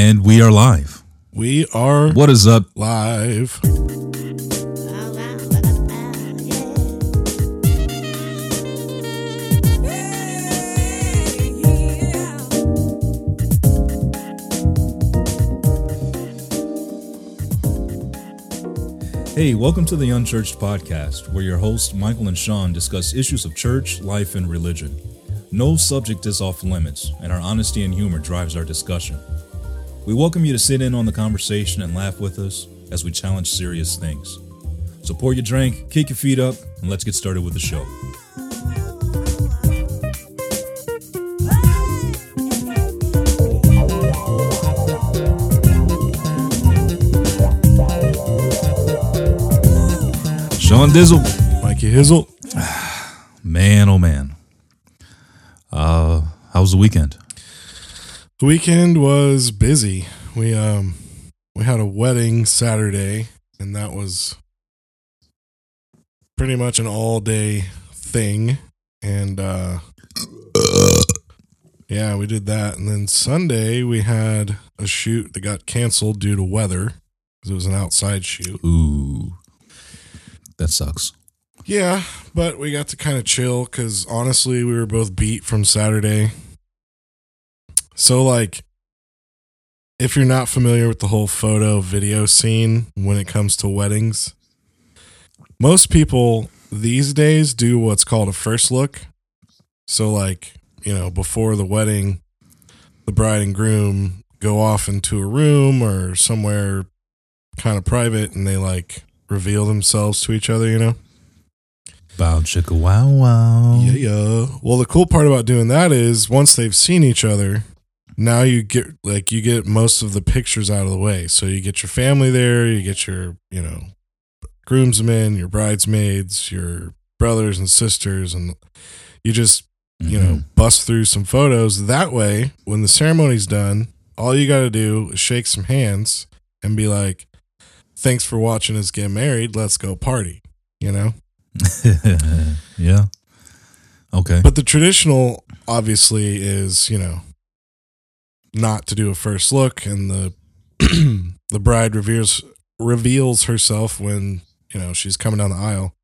And we are live. We are What is up? live. Hey, welcome to the Unchurched Podcast, where your hosts, Michael and Sean, discuss issues of church, life, and religion. No subject is off limits, and our honesty and humor drives our discussion. We welcome you to sit in on the conversation and laugh with us as we challenge serious things. So pour your drink, kick your feet up, and let's get started with the show. Sean Dizzle. Mikey Hizzle. Man, oh man. Uh, how was the weekend? The weekend was busy. We um we had a wedding Saturday and that was pretty much an all day thing. And uh yeah, we did that. And then Sunday we had a shoot that got canceled due to weather because it was an outside shoot. Ooh, that sucks. Yeah, but we got to kind of chill because honestly, we were both beat from Saturday. So, like, if you're not familiar with the whole photo video scene when it comes to weddings, most people these days do what's called a first look. So, like, you know, before the wedding, the bride and groom go off into a room or somewhere kind of private and they like reveal themselves to each other, you know? Bow chicka wow wow. Yeah, yeah. Well, the cool part about doing that is once they've seen each other, now you get like you get most of the pictures out of the way. So you get your family there, you get your, you know, groomsmen, your bridesmaids, your brothers and sisters and you just, you know, Mhm. bust through some photos. That way, when the ceremony's done, all you got to do is shake some hands and be like, "Thanks for watching us get married. Let's go party." You know? yeah. Okay. But the traditional, obviously, is you know not to do a first look, and the the bride reveals reveals herself when you know she's coming down the aisle.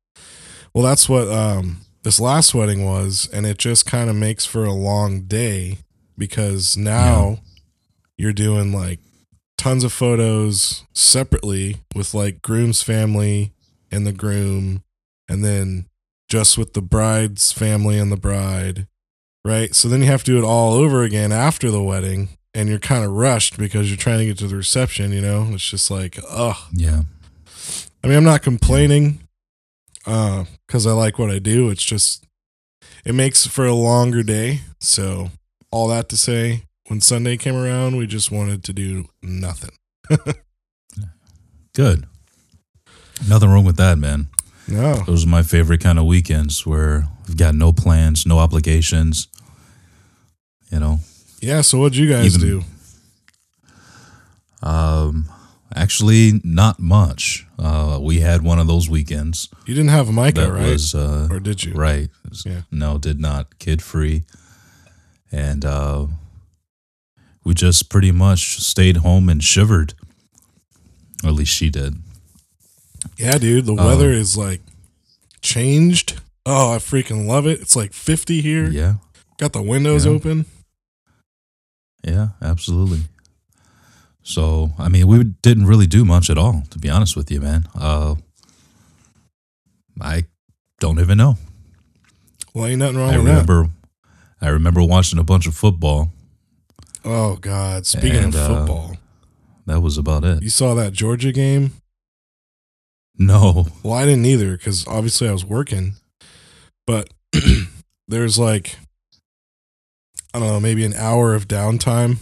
Well, that's what um, this last wedding was, and it just kind of makes for a long day because now you're doing like tons of photos separately with like groom's family and the groom, and then just with the bride's family and the bride, right? So then you have to do it all over again after the wedding, and you're kind of rushed because you're trying to get to the reception, you know? It's just like, ugh. yeah. I mean, I'm not complaining uh because I like what I do. It's just, it makes for a longer day. So, all that to say, when Sunday came around, we just wanted to do nothing. Good. Nothing wrong with that, man. No. Those are my favorite kind of weekends where we've got no plans, no obligations. You know, Yeah. So, what'd you guys Even- do? um, actually, not much. Uh, we had one of those weekends You didn't have Micah, right? was uh, or did you? right. Yeah. No, did not. Kid free, and uh, we just pretty much stayed home and shivered. Or at least she did. Yeah, dude, the weather is like changed. Oh, I freaking love it. It's like 50 here. Yeah. Got the windows Yeah. open. Yeah, absolutely. So, I mean, we didn't really do much at all, to be honest with you, man. Uh, I don't even know. Well, ain't nothing wrong I with remember, I remember watching a bunch of football. Oh God! Speaking And, of uh, football, That was about it. you saw that Georgia game? No. Well, I didn't either because obviously I was working. But there's like I don't know, maybe an hour of downtime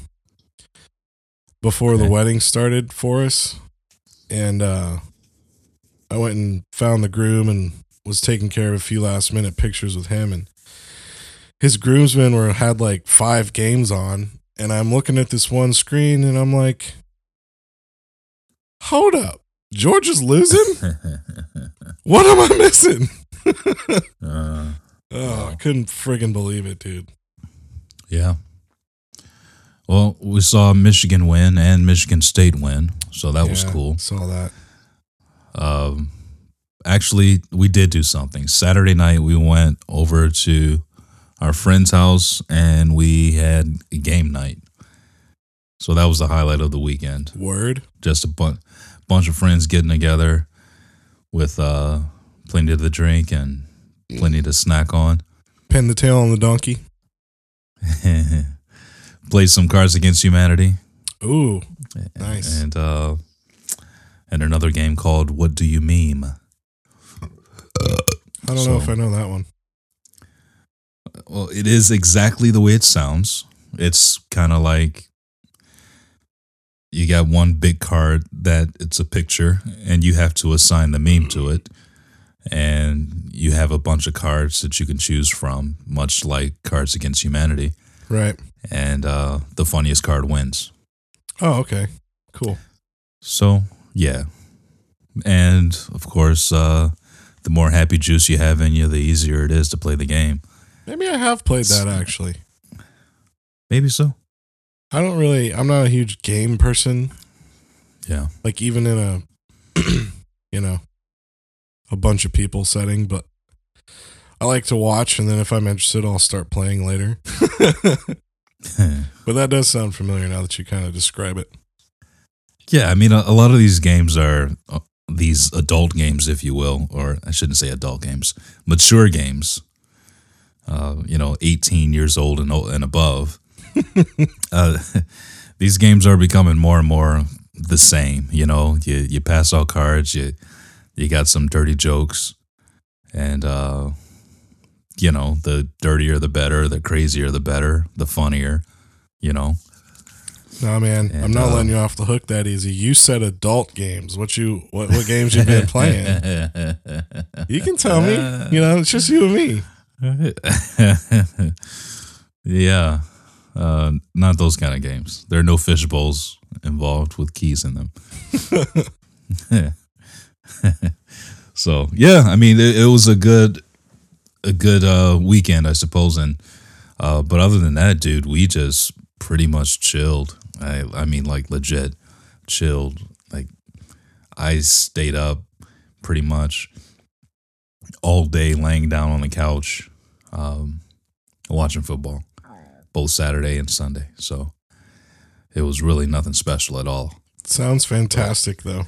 before the wedding started for us, and uh, I went and found the groom and was taking care of a few last minute pictures with him. And his groomsmen were had like five games on. And I'm looking at this one screen and I'm like hold up. Georgia's losing? What am I missing? Uh, oh I couldn't friggin' believe it dude yeah. Well, we saw Michigan win and Michigan State win, so that was cool. Saw that. Um, actually, we did do something. Saturday night, we went over to our friend's house and we had a game night. So that was the highlight of the weekend. Word. Just a bun- bunch of friends getting together with uh, plenty to drink and plenty to snack on. Pin the tail on the donkey. Played some Cards Against Humanity. Ooh, Nice. And uh, and another game called What Do You Meme? I don't know if I know that one. Well, it is exactly the way it sounds. It's kind of like you got one big card that it's a picture, and you have to assign the meme to it. And you have a bunch of cards that you can choose from, much like Cards Against Humanity. Right. And uh, the funniest card wins. Oh, okay. Cool. So, yeah. And of course, uh, the more happy juice you have in you, the easier it is to play the game. Maybe I have played that actually. Maybe so. I don't really. I'm not a huge game person. Yeah. Like even in a, you know, a bunch of people setting, but I like to watch, and then if I'm interested, I'll start playing later. but that does sound familiar now that you kind of describe it. Yeah, I mean, a, a lot of these games are uh, these adult games, if you will, or I shouldn't say adult games, mature games. Uh, you know, eighteen years old and and above. uh, these games are becoming more and more the same. You know, you you pass out cards, you you got some dirty jokes, and uh, you know, the dirtier the better, the crazier the better, the funnier. You know. No, man, I'm not uh, letting you off the hook that easy. You said adult games. What you what what games you've been playing? You can tell me. You know, it's just you and me. yeah, uh, not those kind of games. There are no fish bowls involved with keys in them. so yeah, I mean, it, it was a good, a good uh, weekend, I suppose. And uh, but other than that, dude, we just pretty much chilled. I I mean, like legit chilled. Like I stayed up pretty much all day laying down on the couch um, watching football both saturday and sunday so it was really nothing special at all Sounds fantastic, though.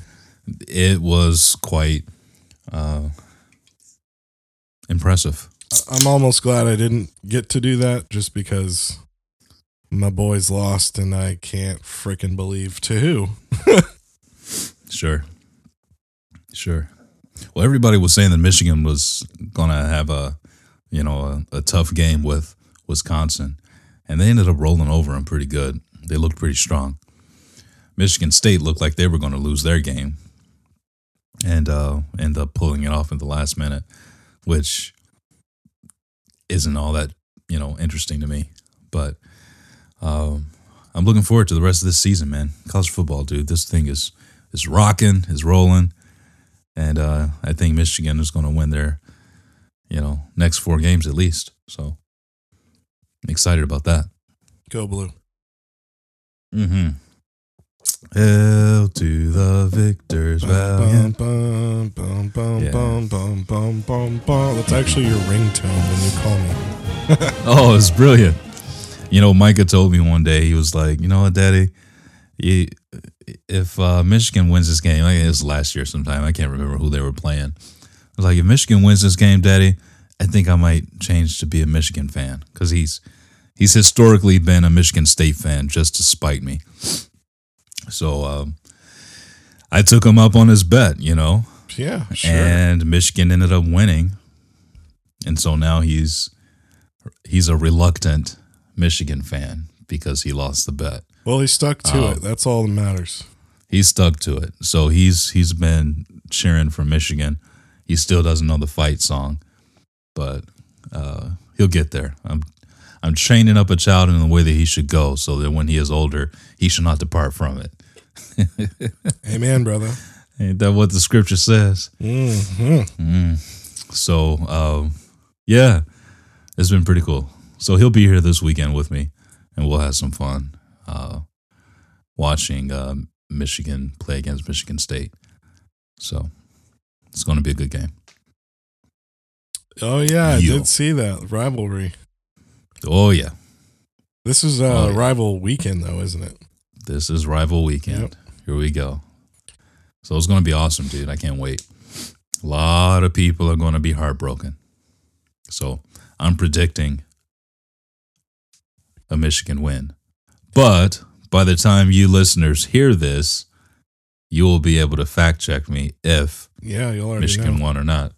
It was quite uh, impressive. I'm almost glad I didn't get to do that just because my boys lost and I can't freaking believe to who. sure. Sure. Well everybody was saying that michigan was gonna have a you know a, a tough game with wisconsin and they ended up rolling over them pretty good. They looked pretty strong. Michigan state looked like they were going to lose their game and uh end up pulling it off at the last minute which isn't all that you know interesting to me. But um i'm looking forward to the rest of this season man. College football dude this thing is is rocking is rolling. And uh i think michigan is going to win their you know next four games at least. So i'm excited about that. Go blue. mm-hmm Hail to the victors Bum, valiant bum, bum, bum, Yeah. bum, bum, bum, bum, bum. That's actually your ringtone when you call me. Oh, it's brilliant. You know, Micah told me one day, he was like, you know what, Daddy, you, if uh, Michigan wins this game, like it was last year sometime, I can't remember who they were playing. I was like, if Michigan wins this game, Daddy, I think I might change to be a Michigan fan because he's he's historically been a Michigan State fan just to spite me. So um, I took him up on his bet, you know, Yeah, sure. and Michigan ended up winning, and so now he's he's a reluctant Michigan fan because he lost the bet. well, he stuck to Oh. it. That's all that matters. He stuck to it, so he's he's been cheering for Michigan. He still doesn't know the fight song, but uh, he'll get there. I'm I'm training up a child in the way that he should go, so that when he is older, he should not depart from it. Amen, brother. Ain't that what the scripture says? hmm Mm. So, um, yeah, it's been pretty cool. So he'll be here this weekend with me, and we'll have some fun. uh, watching uh, Michigan play against Michigan State. So it's going to be a good game. Oh yeah, I did see that rivalry. Oh yeah, This is uh, Oh, yeah. rival weekend though, isn't it? this is rival weekend. Yep. Here we go. So it's going to be awesome, dude. I can't wait. A lot of people are going to be heartbroken. So I'm predicting a Michigan win. But by the time you listeners hear this, you will be able to fact check me if Yeah, you'll already Michigan know. won or not.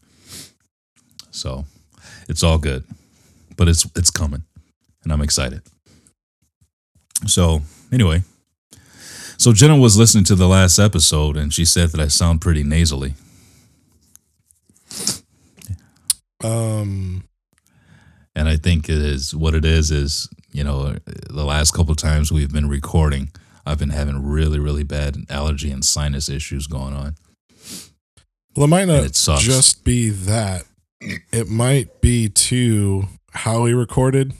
So it's all good. But it's it's coming. And I'm excited. So anyway. So Jenna was listening to the last episode and she said that I sound pretty nasally. Um, And I think it is what it is is, you know, the last couple of times we've been recording, I've been having really, really bad allergy and sinus issues going on. well, it might not it just be that. It might be too how we recorded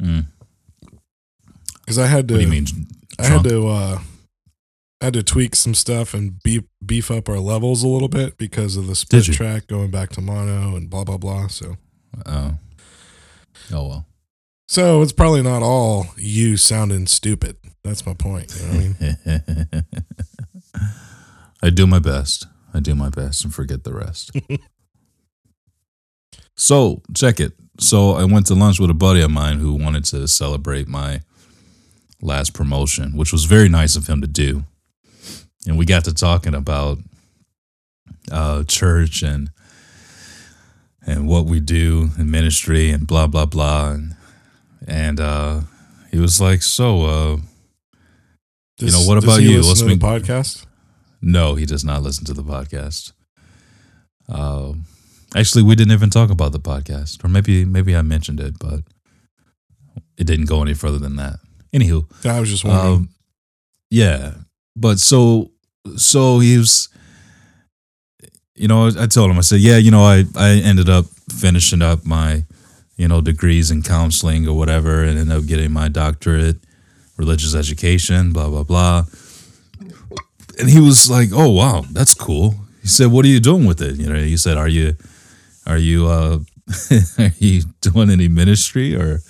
Mm. because I had to. What do you mean? I had to. uh I had to tweak some stuff and beef beef up our levels a little bit because of the split track going back to mono and blah blah blah. So Oh. Oh well. so it's probably not all you sounding stupid. That's my point. You know what I mean? I do my best. I do my best and forget the rest. so, check it. So, I went to lunch with a buddy of mine who wanted to celebrate my last promotion, which was very nice of him to do. And we got to talking about uh, church and and what we do in ministry and blah blah blah and and uh, he was like, "So, uh, You know, what about you? listen to the podcast. No, he does not listen to the podcast. Um, actually, we didn't even talk about the podcast, or maybe maybe I mentioned it, but it didn't go any further than that. Anywho, I was just wondering. um, yeah, but so so he was, you know, I told him I said, yeah, you know, I I ended up finishing up my, you know, degrees in counseling or whatever, and ended up getting my doctorate, religious education, blah blah blah. And he was like, "Oh wow, that's cool." He said, "What are you doing with it?" You know, he said, "Are you, are you, uh, are you doing any ministry or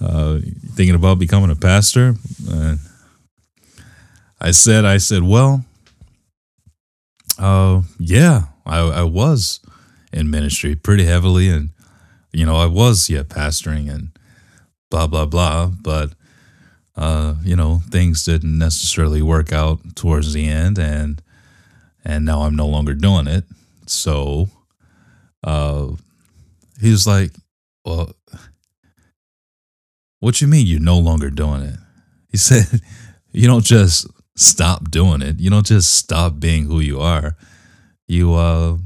uh, thinking about becoming a pastor?" And I said, "I said, well, uh, yeah, I, I was in ministry pretty heavily, and you know, I was yeah pastoring and blah blah blah, but." uh, you know, things didn't necessarily work out towards the end, and and now I'm no longer doing it. So, uh, he was like, "Well, what you mean you're no longer doing it?" He said, "You don't just stop doing it. You don't just stop being who you are. You uh,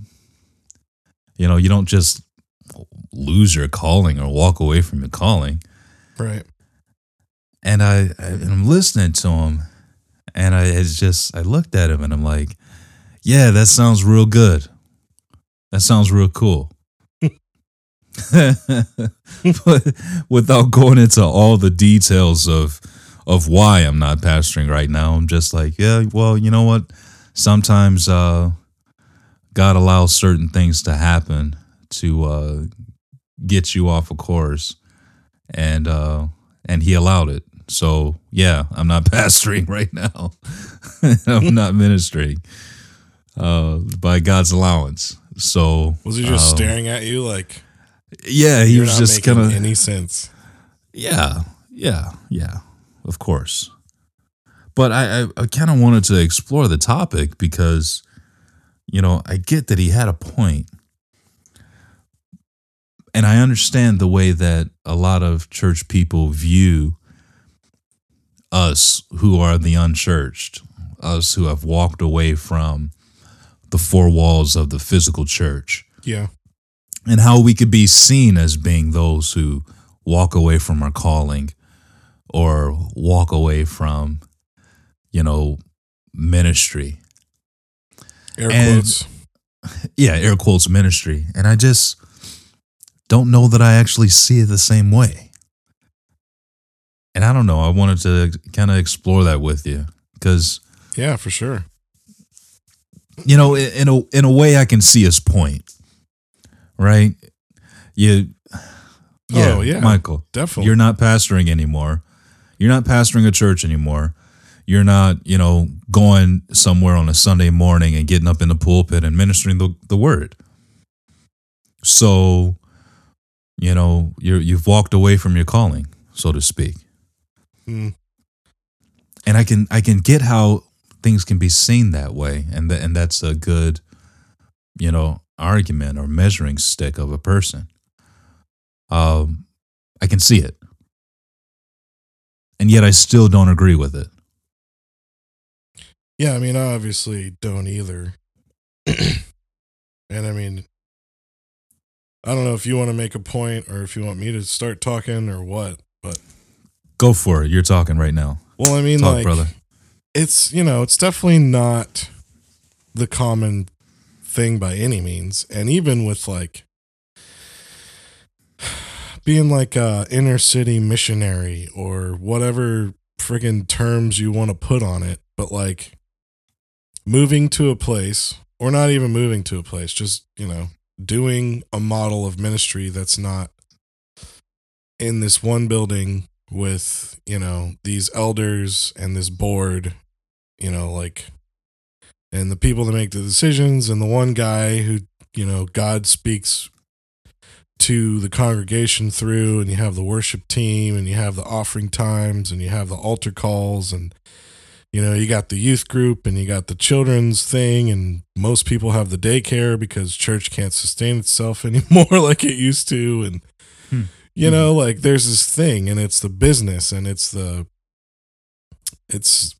you know, you don't just lose your calling or walk away from your calling." right. and I, I and I'm listening to him, and I it's just I looked at him and I'm like, yeah, that sounds real good. That sounds real cool. but without going into all the details of of why I'm not pastoring right now, I'm just like, yeah, well, you know what? Sometimes uh, God allows certain things to happen to uh, get you off a course, and uh, and He allowed it. So yeah, I'm not pastoring right now. I'm not ministering uh, by God's allowance. So Was he just um, staring at you like Yeah, he was just kind of any sense? yeah, yeah, yeah. Of course, but I I, I kind of wanted to explore the topic because you know I get that he had a point, and I understand the way that a lot of church people view us who are the unchurched, us who have walked away from the four walls of the physical church Yeah. and how we could be seen as being those who walk away from our calling or walk away from you know ministry Air And- quotes. yeah air quotes ministry and i just don't know that i actually see it the same way and I don't know. I wanted to kind of explore that with you because Yeah, for sure. You know, in a in a way, I can see his point, right? You, yeah, Oh, yeah. Michael, Definitely. you're not pastoring anymore. You're not pastoring a church anymore. You're not, you know, going somewhere on a Sunday morning and getting up in the pulpit and ministering the, the word. So, you know, you're you've walked away from your calling, so to speak. Mm. And I can I can get how things can be seen that way, and that and that's a good, you know, argument or measuring stick of a person. Um, I can see it, and yet I still don't agree with it. Yeah, I mean, I obviously don't either. and I mean, I don't know if you want to make a point or if you want me to start talking or what. But Go for it. You're talking right now. well, I mean, Talk, like, brother. It's you know, it's definitely not the common thing by any means, and even with like being like a inner city missionary or whatever friggin' terms you want to put on it, but like moving to a place or not even moving to a place, just, you know, doing a model of ministry that's not in this one building with, you know, these elders and this board, you know, like and the people that make the decisions and the one guy who, you know, God speaks to the congregation through and you have the worship team and you have the offering times and you have the altar calls and you know you got the youth group and you got the children's thing and most people have the daycare because church can't sustain itself anymore like it used to and. You mm-hmm. know like there's this thing and it's the business and it's the it's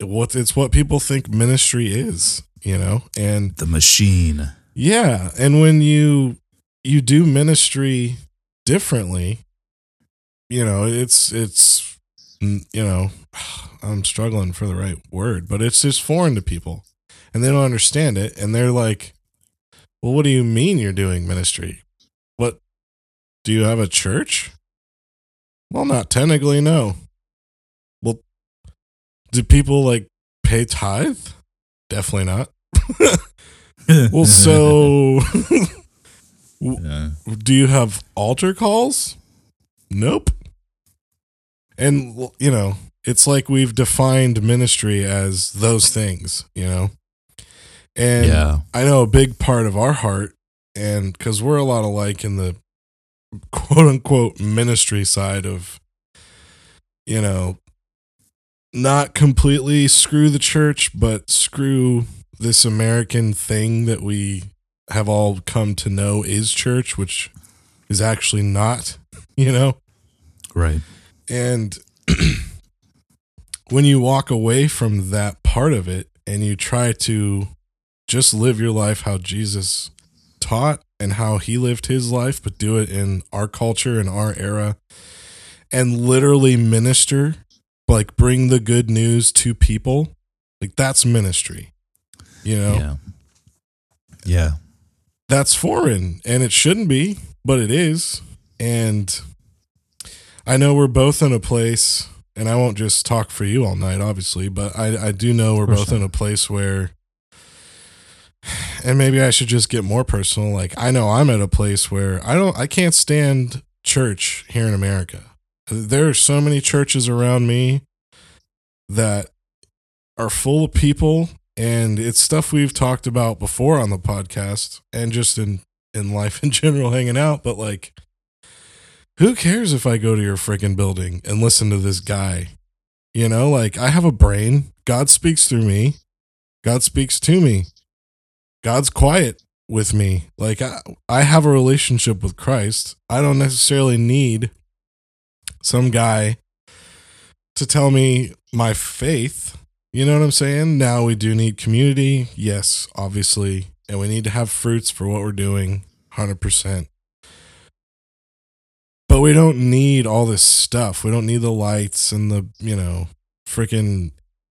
what it's what people think ministry is you know and The machine. yeah, and when you you do ministry differently, you know, it's it's you know, I'm struggling for the right word, but it's just foreign to people. And they don't understand it and they're like, "Well, what do you mean you're doing ministry? What do you have a church?" Well, not technically, no. Well, do people like pay tithe? Definitely not. Well, so yeah. do you have altar calls? Nope. And you know, it's like we've defined ministry as those things, you know. And yeah. I know a big part of our heart and cuz we're a lot alike in the quote unquote ministry side of you know not completely screw the church but screw this American thing that we have all come to know is church which is actually not, you know. Right. And when you walk away from that part of it and you try to just live your life how Jesus taught and how he lived his life, but do it in our culture and our era and literally minister, like bring the good news to people, like that's ministry. You know, Yeah. Yeah. that's foreign and it shouldn't be, but it is. And I know we're both in a place, and I won't just talk for you all night, obviously, but I, I do know we're both not. in a place where, and maybe I should just get more personal. Like, I know I'm at a place where I don't, I can't stand church here in America. There are so many churches around me that are full of people and it's stuff we've talked about before on the podcast and just in in life in general hanging out. But like who cares if i go to your freaking building and listen to this guy? You know like i have a brain. God speaks through me. God speaks to me god's quiet with me like i, I have a relationship with christ i don't necessarily need some guy to tell me my faith you know what I'm saying? Now we do need community. Yes, obviously. And we need to have fruits for what we're doing. 100%. But we don't need all this stuff. We don't need the lights and the, you know, freaking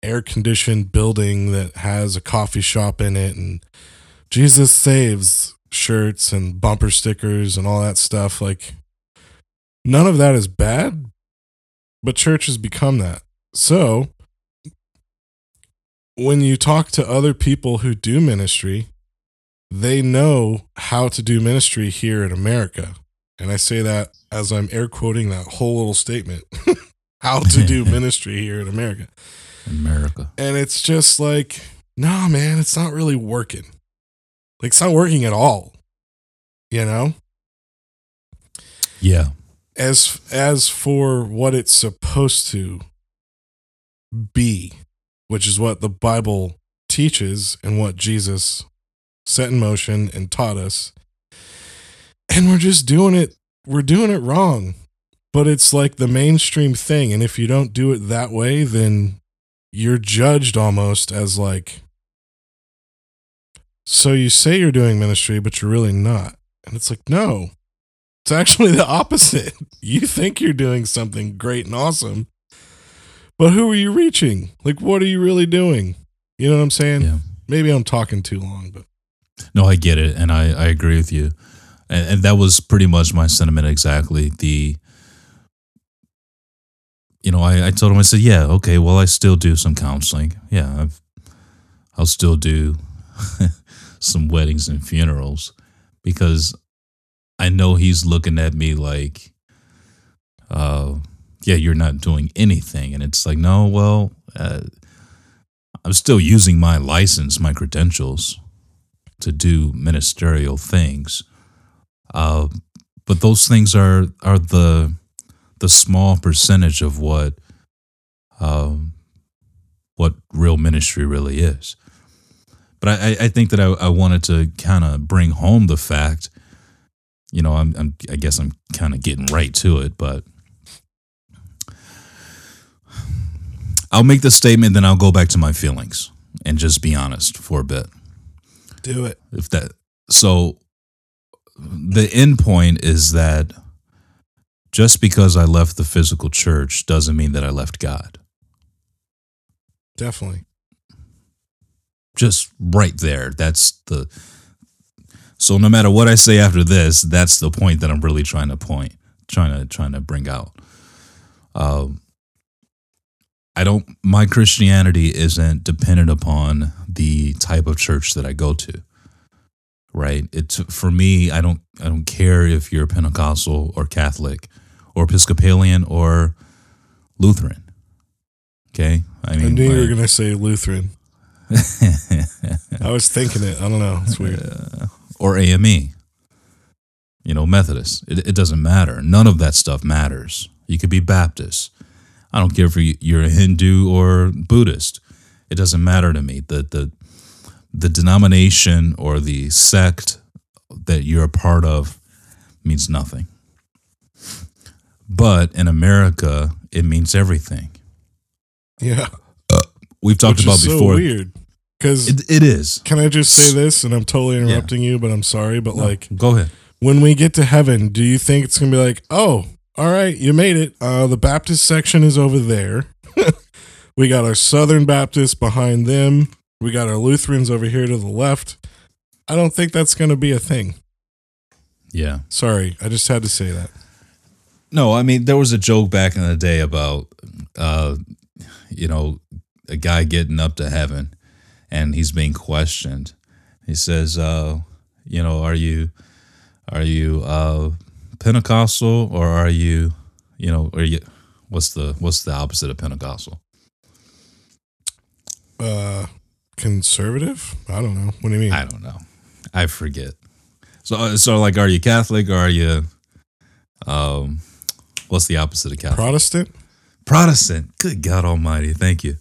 air conditioned building that has a coffee shop in it and Jesus saves shirts and bumper stickers and all that stuff. Like, none of that is bad, but church has become that. So when you talk to other people who do ministry, they know how to do ministry here in America. And I say that as I'm air quoting that whole little statement how to do ministry here in America. America. And it's just like, nah, man, it's not really working. Like, it's not working at all. You know? Yeah. As as for what it's supposed to be, which is what the Bible teaches and what Jesus set in motion and taught us. And we're just doing it we're doing it wrong. But it's like the mainstream thing and if you don't do it that way then you're judged almost as like so you say you're doing ministry but you're really not. And it's like no. It's actually the opposite. You think you're doing something great and awesome. But who are you reaching? Like what are you really doing? You know what I'm saying? Yeah. Maybe I'm talking too long, but No, I get it, and I, I agree with you, and, and that was pretty much my sentiment exactly. The, you know, I, I told him I said, yeah, okay, well, I still do some counseling. Yeah, I've, I'll still do some weddings and funerals because I know he's looking at me like, uh, yeah, you're not doing anything, and it's like, no, well, uh, I'm still using my license, my credentials to do ministerial things. Uh, but those things are are the the small percentage of what um, what real ministry really is. But I, I think that I, I wanted to kind of bring home the fact, you know, I'm, I'm I guess I'm kind of getting right to it, but I'll make the statement, then I'll go back to my feelings and just be honest for a bit do it. if that so the end point is that just because I left the physical church doesn't mean that I left God. Definitely. Just right there. That's the so no matter what I say after this, that's the point that I'm really trying to point, trying to trying to bring out. Um, I don't. My Christianity isn't dependent upon the type of church that I go to. Right. It's for me. I don't. I don't care if you're Pentecostal or Catholic, or Episcopalian or Lutheran. Okay. I I mean, knew you were going to say Lutheran. I was thinking it. I don't know. It's weird. or AME, you know, Methodist. It, it doesn't matter. None of that stuff matters. You could be Baptist. I don't care if you- you're a Hindu or Buddhist. It doesn't matter to me. The the the denomination or the sect that you're a part of means nothing. But in America, it means everything. Yeah. We've talked Which about is so before. weird. Because It, it is. can I just say this? And I'm totally interrupting you, but I'm sorry. But like, Go ahead. when we get to heaven, do you think it's going to be like, oh, all right, you made it. Uh, the Baptist section is over there. we got our Southern Baptists behind them. We got our Lutherans over here to the left. I don't think that's going to be a thing. Yeah. Sorry, I just had to say that. No, I mean there was a joke back in the day about uh you know a guy getting up to heaven and he's being questioned. He says, uh, you know, are you are you uh Pentecostal or are you, you know, are you what's the what's the opposite of Pentecostal? Uh, conservative? I don't know. What do you mean? I don't know. I forget. So uh, so like are you Catholic or are you um what's the opposite of Catholic? Protestant? Protestant. Good God Almighty. Thank you.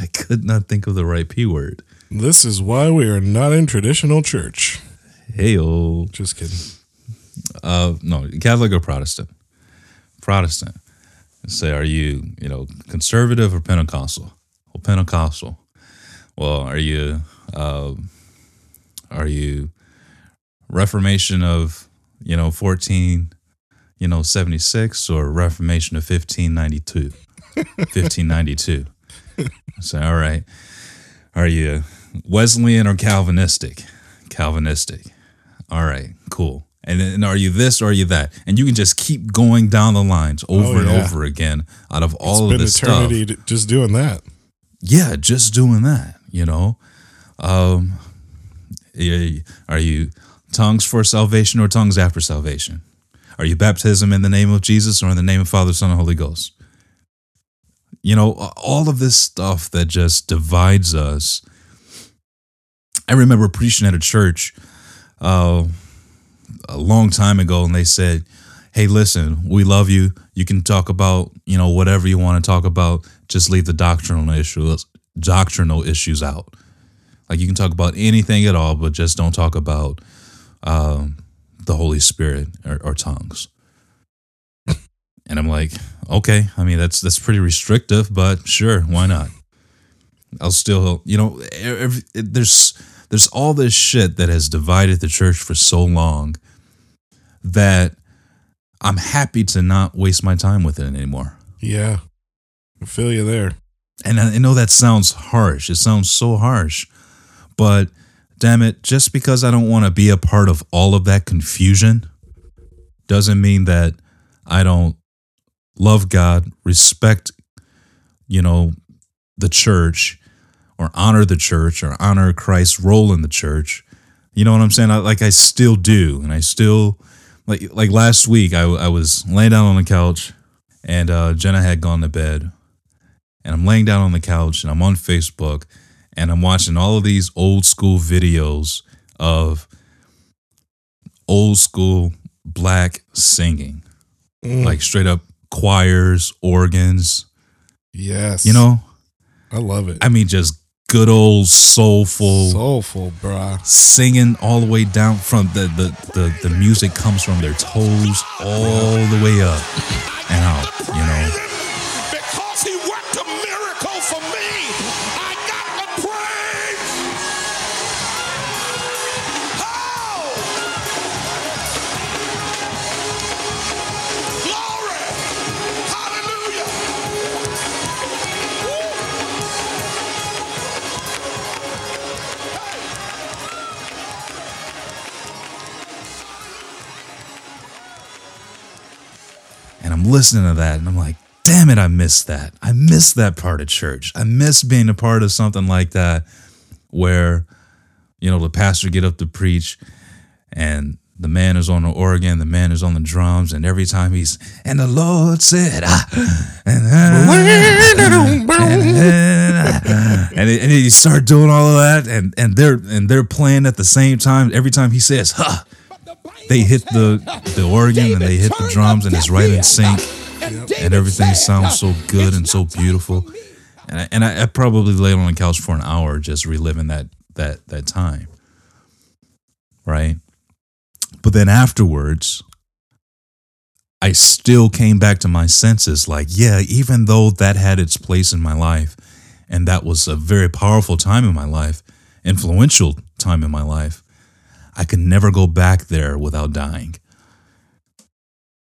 I could not think of the right P word. This is why we are not in traditional church. Hey. Just kidding. Uh, no, Catholic or Protestant? Protestant. Say, are you, you know, conservative or Pentecostal? Well, Pentecostal. Well, are you, uh, are you Reformation of, you know, 14, you know, 76 or Reformation of 1592? 1592. Say, all right. Are you Wesleyan or Calvinistic? Calvinistic. All right, cool. And then are you this or are you that? And you can just keep going down the lines over Oh, and over again out of It's all of been this stuff. eternity to- just doing that. Yeah, just doing that, you know. Um yeah, are you tongues for salvation or tongues after salvation? Are you baptism in the name of Jesus or in the name of Father, Son, and Holy Ghost? You know, all of this stuff that just divides us. I remember preaching at a church uh, a long time ago, and they said, "Hey, listen, we love you. You can talk about you know whatever you want to talk about. Just leave the doctrinal issues doctrinal issues out. Like you can talk about anything at all, but just don't talk about um, the Holy Spirit or, or tongues." And I'm like, okay, I mean that's that's pretty restrictive, but sure, why not? I'll still, you know, every, there's there's all this shit that has divided the church for so long that I'm happy to not waste my time with it anymore. Yeah. I feel you there. And I I know that sounds harsh. It sounds so harsh. But damn it, just because I don't want to be a part of all of that confusion doesn't mean that I don't love God, respect, you know, the church or honor the church or honor Christ's role in the church. You know what I'm saying? I, like I still do. And I still like like last week I, I was laying down on the couch and uh, Jenna had gone to bed and I'm laying down on the couch and I'm on Facebook and I'm watching all of these old school videos of old school black singing, Mm, like straight up choirs, organs, yes. you know? I love it. I mean, just good old soulful Soulful, brah. singing all the way down from the, the, the, the music comes from their toes all the way up and out, you know? I'm listening to that and I'm like, damn it, I missed that. I missed that part of church. I miss being a part of something like that where, you know, the pastor get up to preach and the man is on the organ, the man is on the drums, and every time he's and the Lord said, ah, and, and, and, and he start doing all of that, and and they're and they're playing at the same time. Every time he says, huh, they hit the the organ and they hit the drums, and it's right in sync and everything sounds so good and so beautiful. And I, and I, I probably laid on the couch for an hour just reliving that that that time, right? But then afterwards, I still came back to my senses. Like, yeah, even though that had its place in my life, and that was a very powerful time in my life, influential time in my life, I can never go back there without dying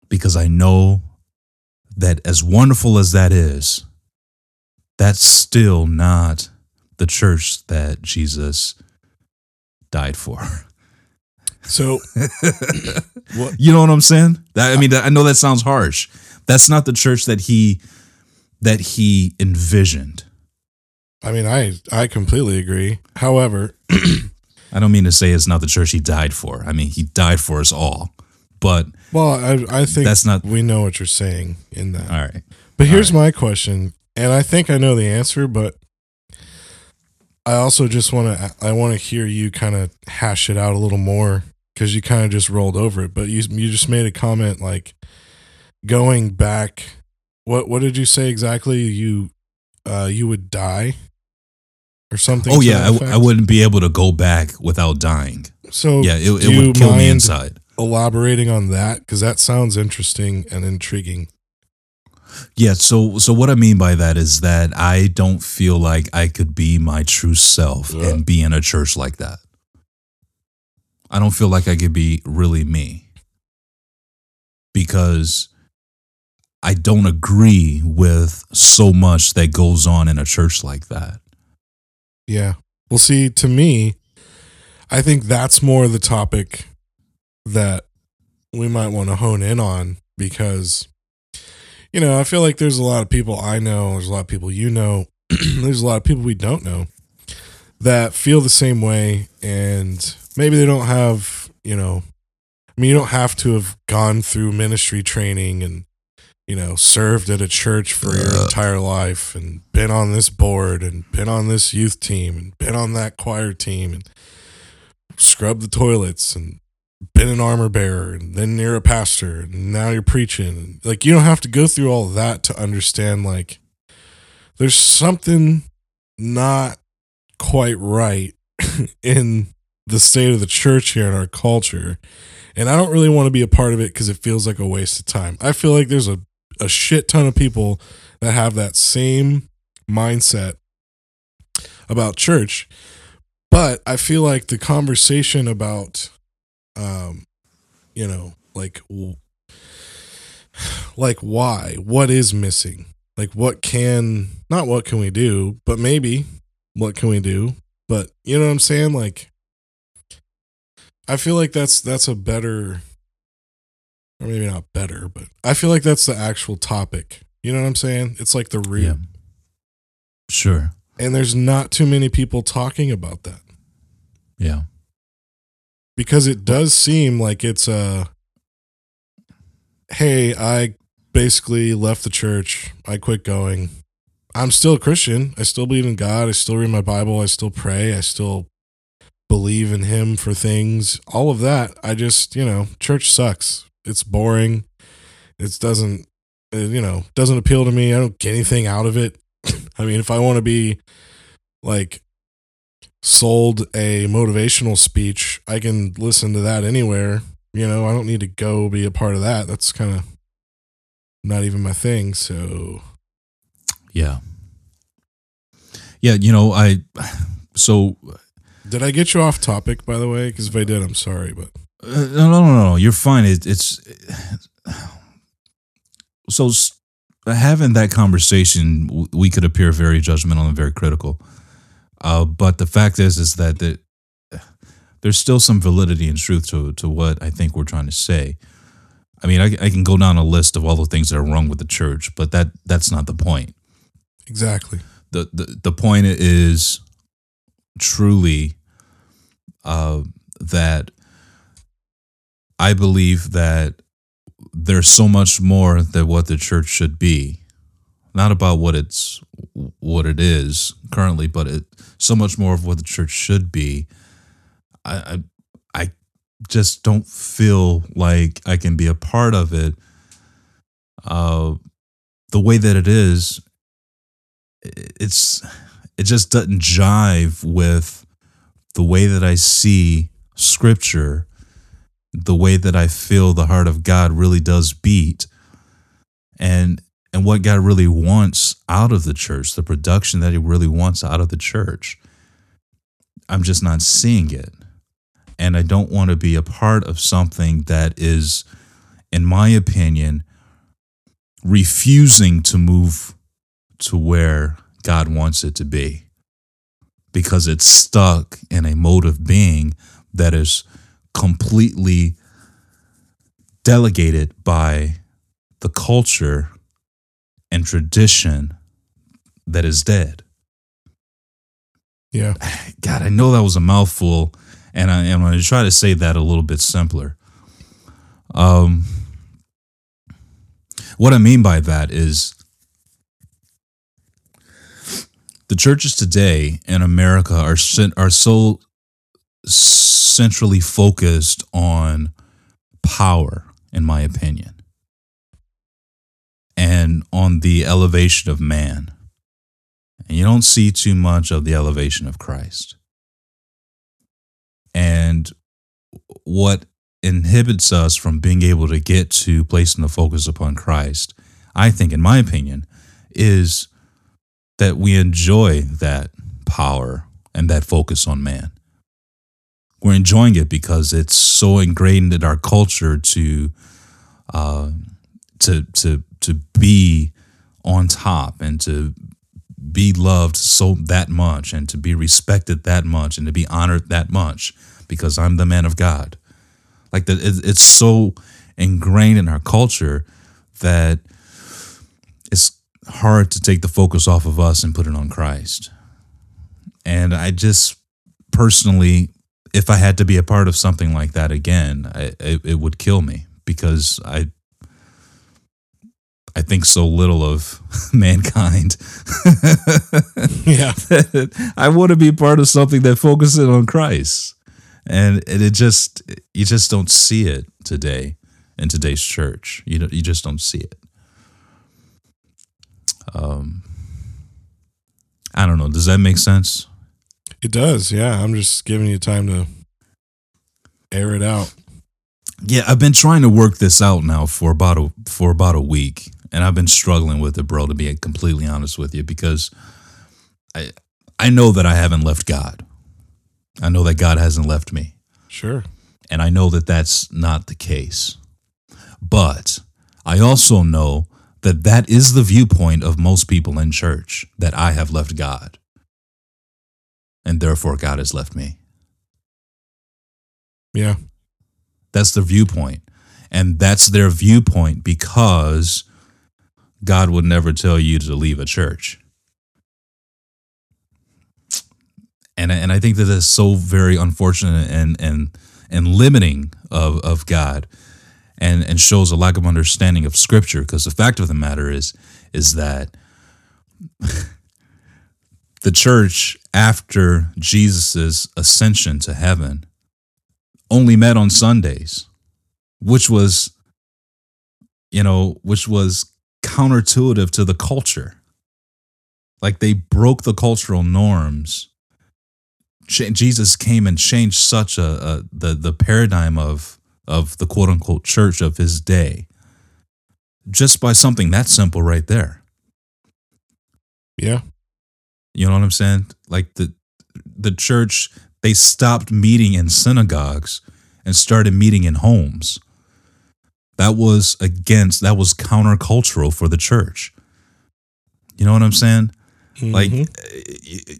because I know that as wonderful as that is, that's still not the church that Jesus died for. So, what? You know what I'm saying? That, I mean, I know that sounds harsh. That's not the church that he that he envisioned. I mean, I I completely agree. However, I don't mean to say it's not the church he died for. I mean, he died for us all. But well, I I think That's not- We know what you're saying in that. all right. But here's my question, and I think I know the answer, but I also just want to I want to hear you kind of hash it out a little more because you kind of just rolled over it. But you you just made a comment like going back. What what did you say exactly? You uh you would die or something? Oh yeah, that I, w- I wouldn't be able to go back without dying. So Yeah, it, it would kill me inside. Elaborating on that because that sounds interesting and intriguing. Yeah, so so what I mean by that is that I don't feel like I could be my true self Yeah. and be in a church like that. I don't feel like I could be really me. Because I don't agree with so much that goes on in a church like that. Yeah. Well, see, to me, I think that's more the topic that we might want to hone in on because you know, I feel like there's a lot of people I know, there's a lot of people you know, there's a lot of people we don't know that feel the same way and maybe they don't have, you know, I mean, you don't have to have gone through ministry training and you know, served at a church for your entire life and been on this board and been on this youth team and been on that choir team and scrubbed the toilets and been an armor bearer and then you're a pastor and now you're preaching. Like you don't have to go through all that to understand like there's something not quite right in the state of the church here in our culture. And I don't really want to be a part of it because it feels like a waste of time. I feel like there's a a shit ton of people that have that same mindset about church. But I feel like the conversation about, um, you know, like, like why, what is missing, like what can, not what can we do, but maybe what can we do, but you know what I'm saying? Like, I feel like that's that's a better or maybe not better, but I feel like that's the actual topic. You know what I'm saying? It's like the root. Yeah. Sure. And there's not too many people talking about that. Yeah. Because it does seem like it's a hey, I basically left the church. I quit going. I'm still a Christian. I still believe in God. I still read my Bible. I still pray. I still believe in him for things. All of that. I just, you know, church sucks. It's boring. It doesn't, you know, doesn't appeal to me. I don't get anything out of it. I mean, if I want to be like sold a motivational speech, I can listen to that anywhere. You know, I don't need to go be a part of that. That's kind of not even my thing. So, yeah. Yeah, you know, I so did I get you off topic by the way? Because if I did, I'm sorry, but uh, no, no, no, no. You're fine. It, it's so having that conversation. We could appear very judgmental and very critical, uh, but the fact is, is that the, there's still some validity and truth to to what I think we're trying to say. I mean, I, I can go down a list of all the things that are wrong with the church, but that that's not the point. Exactly. the the The point is truly uh, that I believe that there's so much more that what the church should be, not about what it's what it is currently, but it so much more of what the church should be. I I, I just don't feel like I can be a part of it. Uh, the way that it is, it's it just doesn't jive with the way that I see Scripture the way that I feel the heart of God really does beat and and what God really wants out of the church, the production that he really wants out of the church. I'm just not seeing it. And I don't want to be a part of something that is in my opinion refusing to move to where God wants it to be because it's stuck in a mode of being that is completely delegated by the culture and tradition that is dead. Yeah. God, I know that was a mouthful, and I am going to try to say that a little bit simpler. Um, what I mean by that is the churches today in America are are so centrally focused on power, in my opinion, and on the elevation of man. And you don't see too much of the elevation of Christ. And what inhibits us from being able to get to placing the focus upon Christ, I think, in my opinion, is that we enjoy that power and that focus on man we're enjoying it because it's so ingrained in our culture to uh, to to to be on top and to be loved so that much and to be respected that much and to be honored that much because I'm the man of God. Like that, it's so ingrained in our culture that it's hard to take the focus off of us and put it on Christ. And I just personally, if I had to be a part of something like that again, I, it, it would kill me because I I think so little of mankind. Yeah. I want to be part of something that focuses on Christ. And, and it just you just don't see it today in today's church. You know, you just don't see it. Um I don't know. Does that make sense? It does. Yeah. I'm just giving you time to air it out. Yeah, I've been trying to work this out now for about a for about a week, and I've been struggling with it, bro. To be completely honest with you, because I I know that I haven't left God. I know that God hasn't left me, Sure. and I know that that's not the case. But I also know that that is the viewpoint of most people in church that I have left God, and therefore God has left me. Yeah. That's their viewpoint. And that's their viewpoint because God would never tell you to leave a church. And, and I think that is so very unfortunate and, and, and limiting of, of God and, and shows a lack of understanding of scripture. Because the fact of the matter is, is that the church after Jesus' ascension to heaven only met on Sundays, which was, you know, which was counterintuitive to the culture. Like they broke the cultural norms. Jesus came and changed such a, a the the paradigm of of the quote unquote church of his day, just by something that simple right there. Yeah. You know what I'm saying? Like the the church they stopped meeting in synagogues and started meeting in homes. That was against that was countercultural for the church. You know what I'm saying? Like Mhm. eh,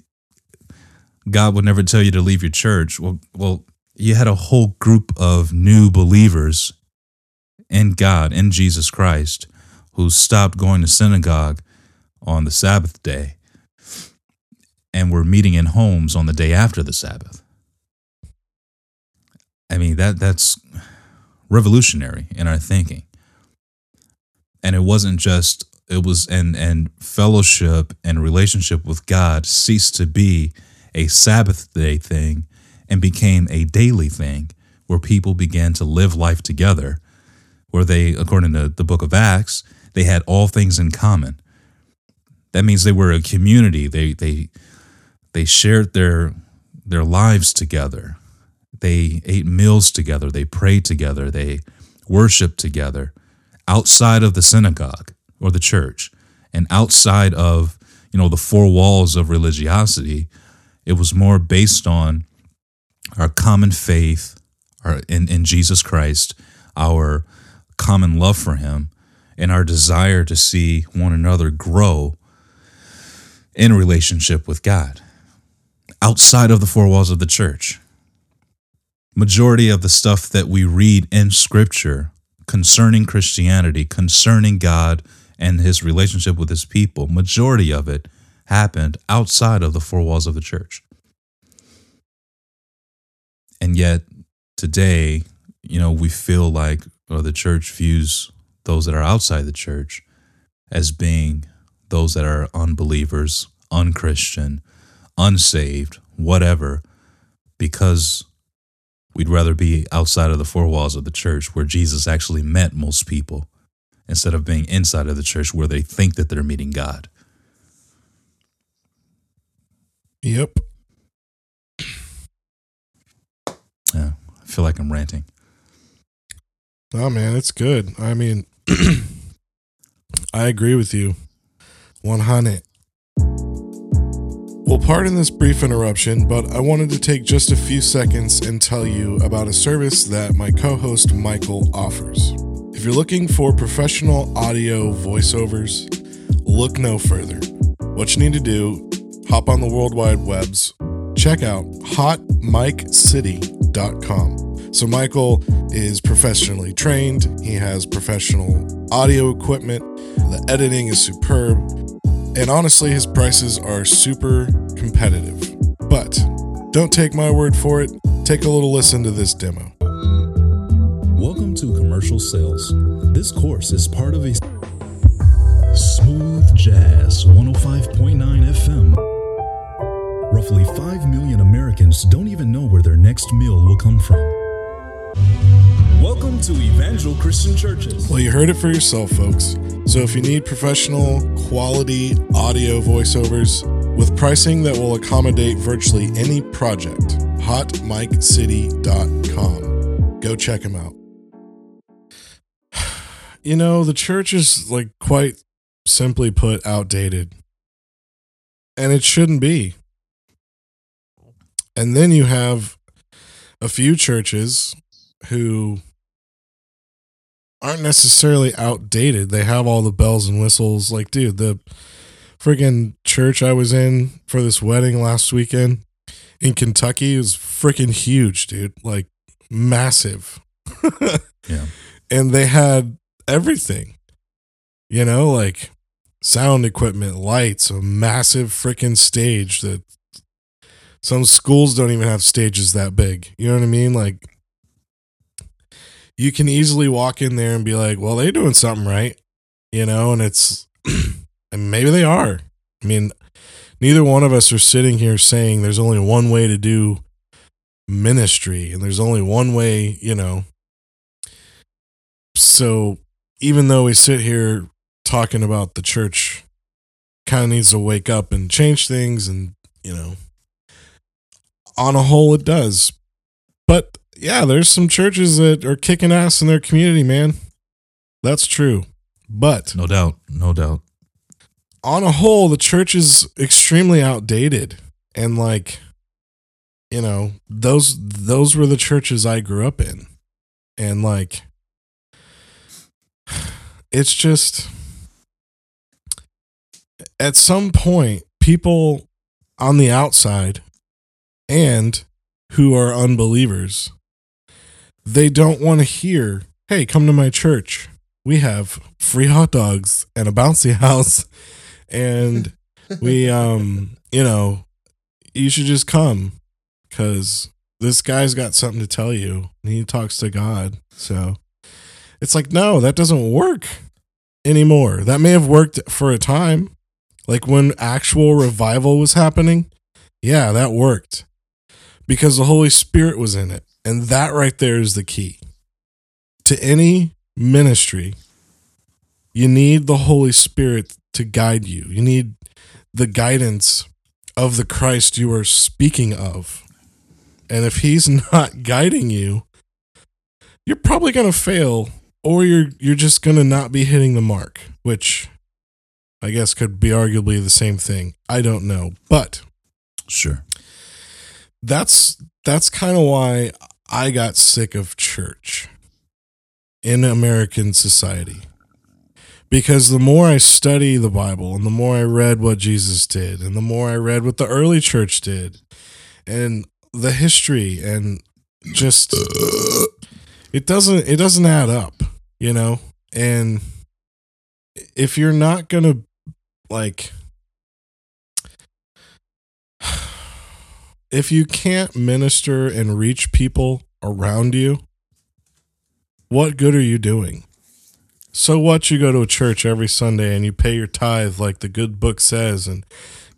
God would never tell you to leave your church. Well, well, you had a whole group of new believers in God, in Jesus Christ, who stopped going to synagogue on the Sabbath day and we were meeting in homes on the day after the Sabbath. I mean, that that's revolutionary in our thinking. And it wasn't just it was and and fellowship and relationship with God ceased to be a Sabbath day thing and became a daily thing where people began to live life together where they according to the book of Acts they had all things in common that means they were a community they they they shared their their lives together. They ate meals together. They prayed together. They worshiped together outside of the synagogue or the church. And outside of you know the four walls of religiosity it was more based on our common faith our, in, in jesus christ our common love for him and our desire to see one another grow in relationship with god outside of the four walls of the church majority of the stuff that we read in scripture concerning Christianity, concerning God and his relationship with his people, majority of it happened outside of the four walls of the church. And yet today, you know, we feel like or the church views those that are outside the church as being those that are unbelievers, unchristian, unsaved, whatever, because we'd rather be outside of the four walls of the church where Jesus actually met most people instead of being inside of the church where they think that they're meeting God. Yep. Yeah, I feel like I'm ranting. Oh man, it's good. I mean, I agree with you. 100. Well, pardon this brief interruption, but I wanted to take just a few seconds and tell you about a service that my co host Michael offers. If you're looking for professional audio voiceovers, look no further. What you need to do, hop on the World Wide Webs, check out hotmiccity.com. So, Michael is professionally trained. He has professional audio equipment. The editing is superb. And honestly, his prices are super competitive. But don't take my word for it. Take a little listen to this demo. Welcome to Commercial Sales. This course is part of a Smooth Jazz 105.9 FM. Roughly 5 million Americans don't even know where their next meal will come from. Welcome to Evangel Christian Churches. Well, you heard it for yourself, folks. So if you need professional, quality audio voiceovers with pricing that will accommodate virtually any project, hotmiccity.com. Go check them out. You know, the church is like quite simply put outdated. And it shouldn't be. And then you have a few churches who aren't necessarily outdated. They have all the bells and whistles. Like, dude, the friggin' church I was in for this wedding last weekend in Kentucky was freaking huge, dude. Like, massive. Yeah. And they had everything, you know, like sound equipment, lights, a massive freaking stage that some schools don't even have stages that big. You know what I mean? Like, you can easily walk in there and be like, well, they're doing something right, you know, and it's, and maybe they are. I mean, neither one of us are sitting here saying there's only one way to do ministry and there's only one way, you know. So even though we sit here talking about the church kind of needs to wake up and change things and, you know, on a whole it does. But yeah, there's some churches that are kicking ass in their community, man. That's true. But No doubt. No doubt. on a whole, the church is extremely outdated. And like, you know, those those were the churches I grew up in. And like it's just at some point people on the outside and who are unbelievers they don't want to hear hey come to my church. We have free hot dogs and a bouncy house and we um you know you should just come because this guy's got something to tell you and he talks to god. So it's like no that doesn't work anymore. That may have worked for a time like when actual revival was happening. Yeah that worked because the holy spirit was in it and that right there is the key to any ministry you need the holy spirit to guide you you need the guidance of the Christ you are speaking of. And if he's not guiding you, you're probably going to fail or you're you're just going to not be hitting the mark, which I guess could be arguably the same thing. I don't know. But Sure. that's that's kind of why I got sick of church in American society. Because the more I study the Bible and the more I read what Jesus did and the more I read what the early church did and the history and just it doesn't it doesn't add up, you know? And if you're not going to like if you can't minister and reach people around you, what good are you doing? So what you go to a church every Sunday and you pay your tithe like the good book says and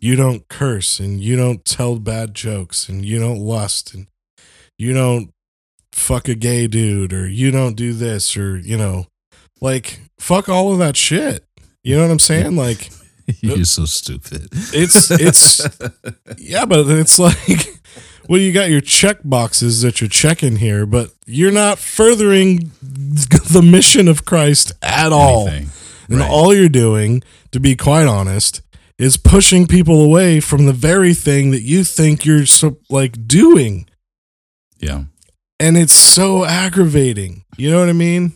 you don't curse and you don't tell bad jokes and you don't lust and you don't fuck a gay dude or you don't do this or you know like fuck all of that shit. You know what I'm saying? Like You're so stupid. it's it's yeah, but it's like well, you got your check boxes that you're checking here, but you're not furthering the mission of Christ at all. Anything. And Right. all you're doing, to be quite honest, is pushing people away from the very thing that you think you're so like doing. Yeah, And it's so aggravating. You know what I mean?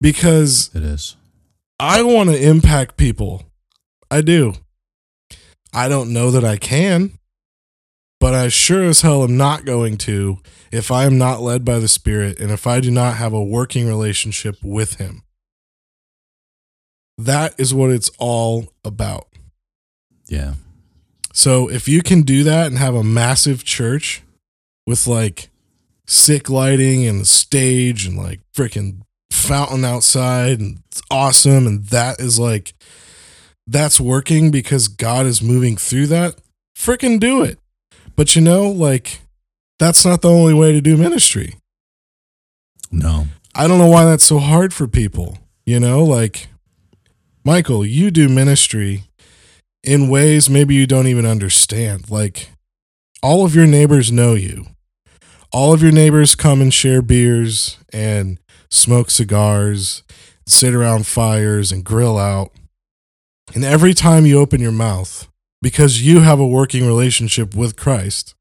Because it is. I want to impact people. I do. I don't know that I can, but I sure as hell am not going to if I am not led by the Spirit and if I do not have a working relationship with Him. That is what it's all about. Yeah. So if you can do that and have a massive church with like sick lighting and a stage and like freaking fountain outside and it's awesome and that is like that's working because God is moving through that, freaking do it. But you know, like that's not the only way to do ministry. No. I don't know why that's so hard for people. You know, like Michael, you do ministry in ways maybe you don't even understand. Like all of your neighbors know you. All of your neighbors come and share beers and smoke cigars, sit around fires and grill out. And every time you open your mouth, because you have a working relationship with Christ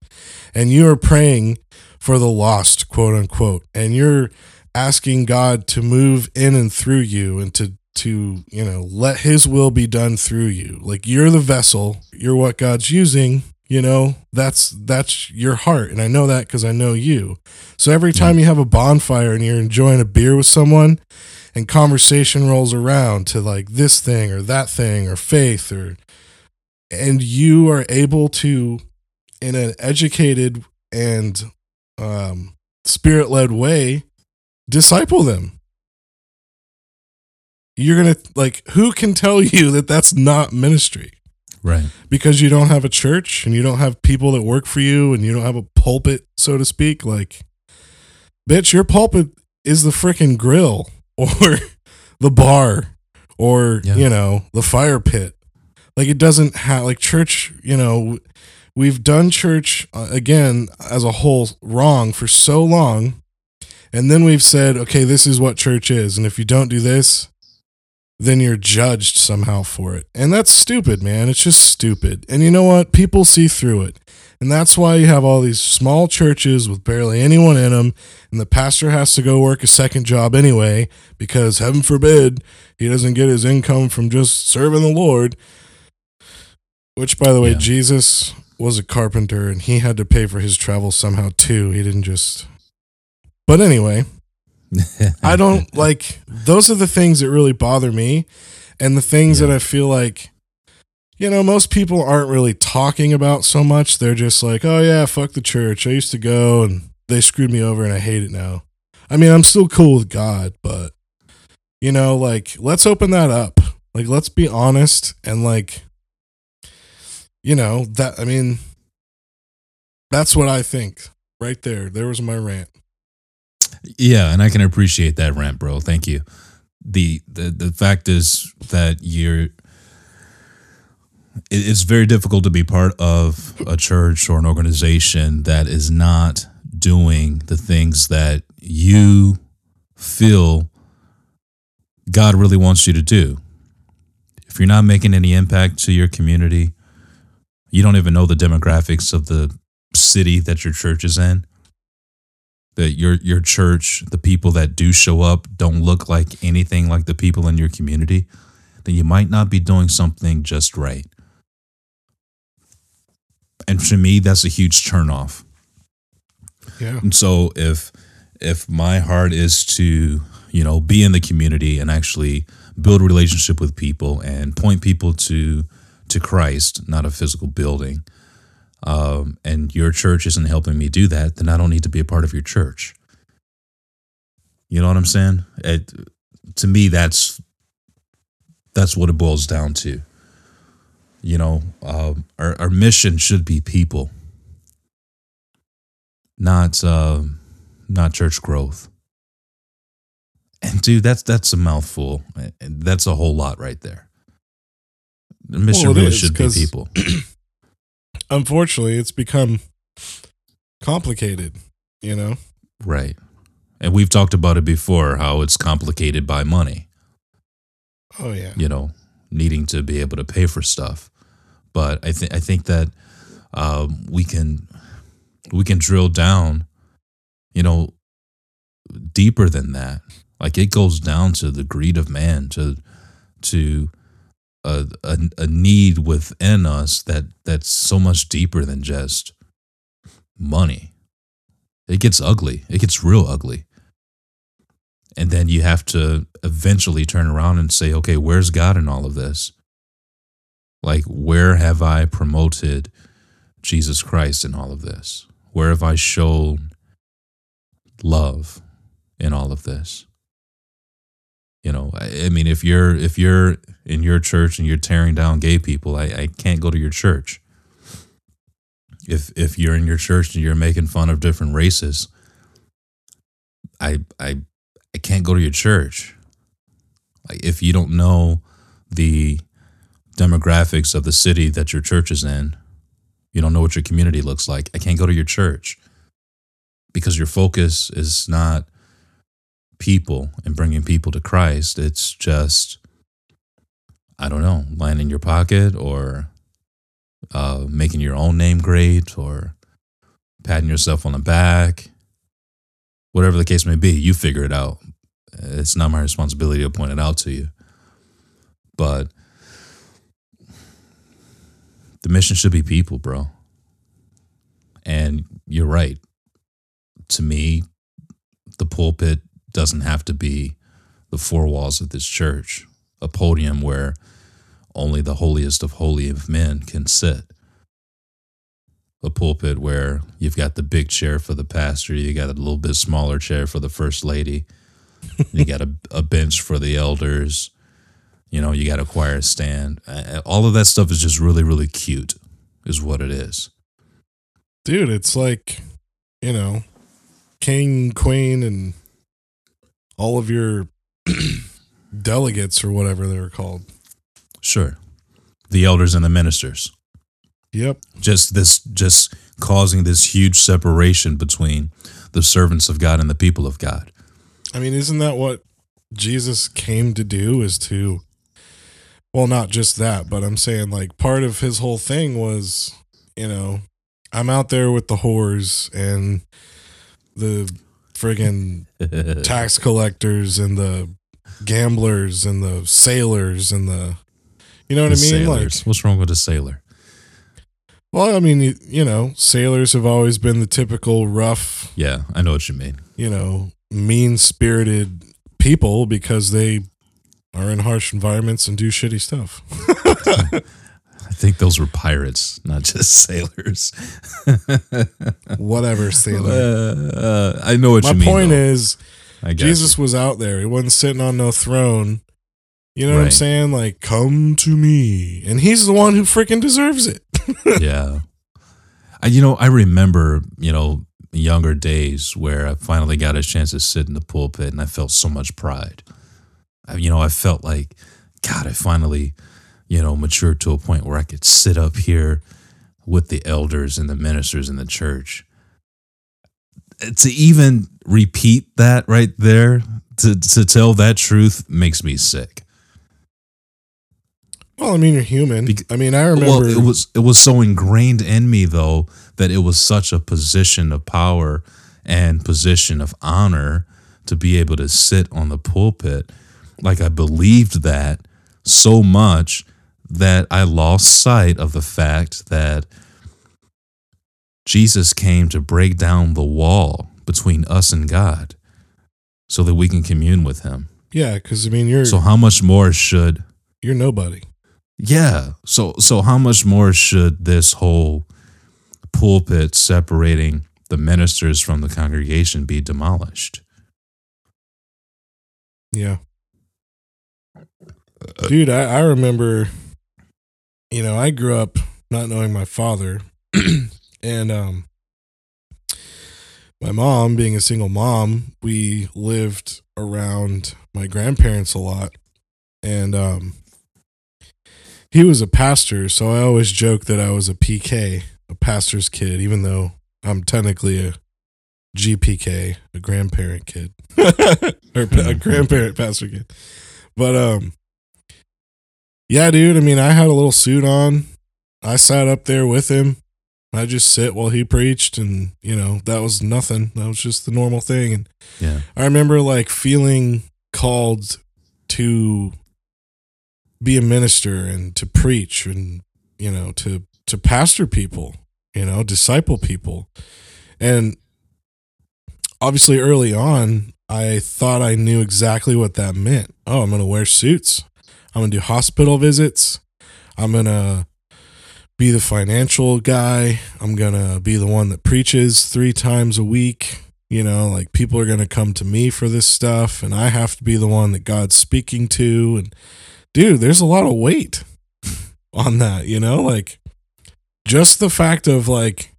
and you are praying for the lost, quote unquote, and you're asking God to move in and through you and to to, you know, let his will be done through you. Like you're the vessel, you're what God's using, you know, that's that's your heart. And I know that cuz I know you. So every time you have a bonfire and you're enjoying a beer with someone and conversation rolls around to like this thing or that thing or faith or and you are able to in an educated and um spirit-led way disciple them. You're gonna like who can tell you that that's not ministry Right. because you don't have a church and you don't have people that work for you and you don't have a pulpit so to speak like bitch your pulpit is the freaking grill or the bar or Yeah. you know the fire pit like it doesn't have like church you know we've done church uh, again as a whole wrong for so long and then we've said okay this is what church is and if you don't do this then you're judged somehow for it. And that's stupid, man. It's just stupid. And you know what? People see through it. And that's why you have all these small churches with barely anyone in them. And the pastor has to go work a second job anyway, because heaven forbid he doesn't get his income from just serving the Lord. Which, by the way, Yeah. Jesus was a carpenter and he had to pay for his travel somehow too. He didn't just. But anyway, I don't like those are the things that really bother me and the things Yeah. that I feel like you know most people aren't really talking about so much they're just like oh yeah fuck the church I used to go and they screwed me over and I hate it now. I mean I'm still cool with God but you know like let's open that up. Like let's be honest and like you know that I mean that's what I think right there. There was my rant. Yeah, and I can appreciate that rant, bro. Thank you. The the the fact is that you're it- it's very difficult to be part of a church or an organization that is not doing the things that you feel God really wants you to do. If you're not making any impact to your community, you don't even know the demographics of the city that your church is in that your your church, the people that do show up don't look like anything like the people in your community, then you might not be doing something just right. And to me, that's a huge turnoff. Yeah. And so if if my heart is to, you know, be in the community and actually build a relationship with people and point people to to Christ, not a physical building, um, and your church isn't helping me do that, then I don't need to be a part of your church. You know what I'm saying? It, to me, that's that's what it boils down to. You know, um, our our mission should be people, not uh, not church growth. And dude, that's that's a mouthful. That's a whole lot right there. The mission Well, really should be people. unfortunately, it's become complicated, you know? Right. And we've talked about it before how it's complicated by money, Oh, yeah. you know, needing to be able to pay for stuff. But I think I think that um, we can we can drill down, you know, deeper than that. Like it goes down to the greed of man, to to a, a, a need within us that that's so much deeper than just money. It gets ugly. It gets real ugly. And then you have to eventually turn around and say, okay, where's God in all of this? Like, where have I promoted Jesus Christ in all of this? Where have I shown love in all of this? You know, I, mean, if you're if you're in your church and you're tearing down gay people, I, I can't go to your church. If if you're in your church and you're making fun of different races, I I I can't go to your church. Like if you don't know the demographics of the city that your church is in, you don't know what your community looks like. I can't go to your church because your focus is not people and bringing people to Christ. It's just, I don't know, lying in your pocket or uh, making your own name great or patting yourself on the back, whatever the case may be. You figure it out. It's not my responsibility to point it out to you. But the mission should be people, bro. And you're right. To me, the pulpit doesn't have to be the four walls of this church, a podium where only the holiest of holy of men can sit. A pulpit where you've got the big chair for the pastor, you got a little bit smaller chair for the first lady, you got a, a bench for the elders, you know, you got a choir stand. All of that stuff is just really, really cute, is what it is. Dude, it's like, you know, king, queen, and all of your delegates or whatever they were called. Sure. The elders and the ministers. Yep. Just this, just causing this huge separation between the servants of God and the people of God. I mean, isn't that what Jesus came to do? Is to well, not just that, but I'm saying like part of his whole thing was, you know, I'm out there with the whores and the friggin' tax collectors and the gamblers and the sailors and the, you know what The I mean? sailors. Like, What's wrong with a sailor? well, I mean, you, you know, sailors have always been the typical rough, Yeah, I know what you mean. you know, mean spirited people because they are in harsh environments and do shitty stuff. I think those were pirates, not just sailors. Whatever, sailor. Uh, uh, I know what My you mean. My point though. is, Jesus was out there. He wasn't sitting on no throne. You know what I'm saying? Like, come to me. And he's the one who freaking deserves it. yeah. I, you know, I remember, you know, younger days where I finally got a chance to sit in the pulpit and I felt so much pride. I, you know, I felt like, God, I finally, you know, matured to a point where I could sit up here with the elders and the ministers in the church. To even repeat that right there, to, to tell that truth makes me sick. Well, I mean, you're human. I mean, I remember. Well, it was it was so ingrained in me though that it was such a position of power and position of honor to be able to sit on the pulpit. Like I believed that so much that I lost sight of the fact that Jesus came to break down the wall between us and God so that we can commune with him. yeah, because I mean, you're So how much more should you're nobody. yeah. So so how much more should this whole pulpit separating the ministers from the congregation be demolished? Yeah. Dude, I, I remember, you know, I grew up not knowing my father. and um my mom, being a single mom, we lived around my grandparents a lot. And um he was a pastor, so I always joke that I was a PK, a pastor's kid, even though I'm technically a GPK, a grandparent kid. or a grandparent pastor kid. But um yeah, dude, I mean, I had a little suit on. I sat up there with him. I just sit while he preached and, you know, that was nothing. That was just the normal thing and Yeah. I remember like feeling called to be a minister and to preach and you know to to pastor people you know, disciple people. And obviously, early on, I thought I knew exactly what that meant. Oh, I'm going to wear suits. I'm going to do hospital visits. I'm going to be the financial guy. I'm going to be the one that preaches three times a week. You know, like people are going to come to me for this stuff, and I have to be the one that God's speaking to. And dude, there's a lot of weight on that, you know? Like just the fact of like,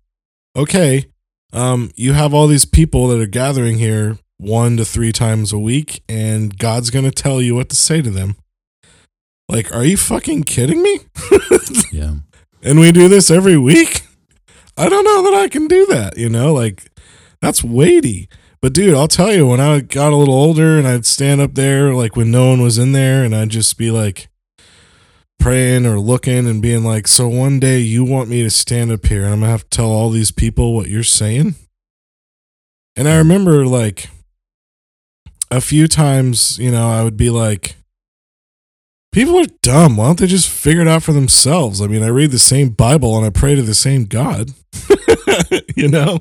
okay, um, you have all these people that are gathering here one to three times a week, and God's going to tell you what to say to them. Like, are you fucking kidding me? Yeah. and we do this every week. I don't know that I can do that, you know? Like, that's weighty. But dude, I'll tell you, when I got a little older and I'd stand up there, like when no one was in there, and I'd just be like praying or looking and being like, So one day you want me to stand up here and I'm gonna have to tell all these people what you're saying? And I remember like a few times, you know, I would be like, People are dumb. Why don't they just figure it out for themselves? I mean, I read the same Bible and I pray to the same God. you know?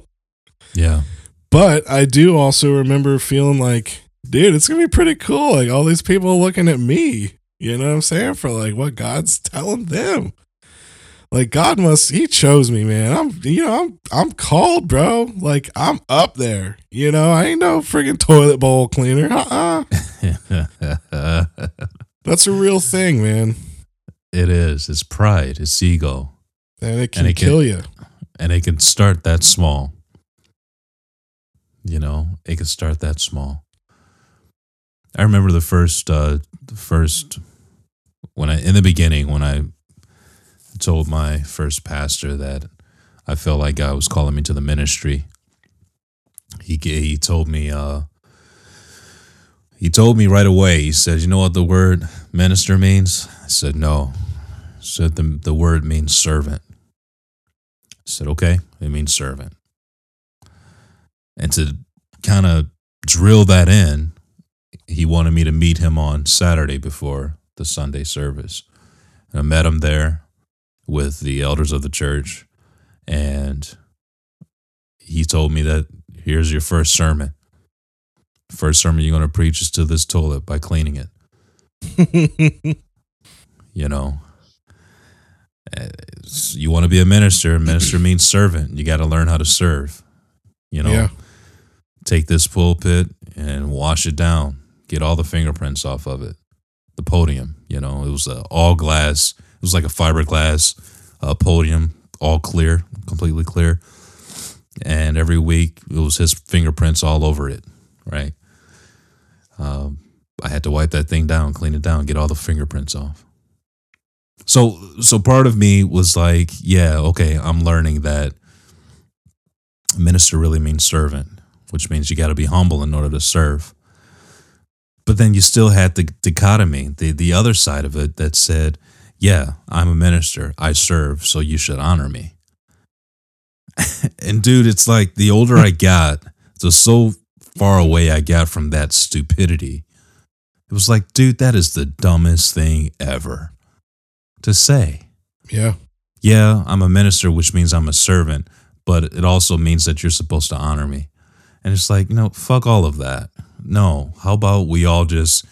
Yeah. But I do also remember feeling like, dude, it's gonna be pretty cool. Like all these people looking at me, you know what I'm saying? For like what God's telling them. Like God must he chose me, man. I'm you know, I'm I'm called, bro. Like I'm up there. You know, I ain't no friggin' toilet bowl cleaner. Uh-uh. That's a real thing, man. it is. It's pride. It's ego. And it can it can- kill you. And it can start that small. You know, it can start that small. I remember the first, uh, the first, when I, in the beginning, when I told my first pastor that I felt like God was calling me to the ministry, he, he told me, uh, he told me right away, he said, You know what the word minister means? I said, No. He said, The, the word means servant. I said, Okay, it means servant. And to kind of drill that in, he wanted me to meet him on Saturday before the Sunday service. And I met him there with the elders of the church. And he told me that here's your first sermon. First sermon you're going to preach is to this toilet by cleaning it. You know, Uh, you want to be a minister. Minister means servant. You got to learn how to serve. You know, Yeah. take this pulpit and wash it down. Get all the fingerprints off of it. The podium, you know, it was all glass. It was like a fiberglass uh, podium, all clear, completely clear. And every week it was his fingerprints all over it, right? Um, I had to wipe that thing down, clean it down, get all the fingerprints off. So, so part of me was like, yeah, okay, I'm learning that minister really means servant, which means you got to be humble in order to serve. But then you still had the dichotomy, the the other side of it that said, "Yeah, I'm a minister. I serve, so you should honor me." and dude, it's like the older I got, the so far away I got from that stupidity. It was like, dude, that is the dumbest thing ever to say Yeah. yeah, I'm a minister, which means I'm a servant, but it also means that you're supposed to honor me. And it's like, no, fuck all of that. No, how about we all just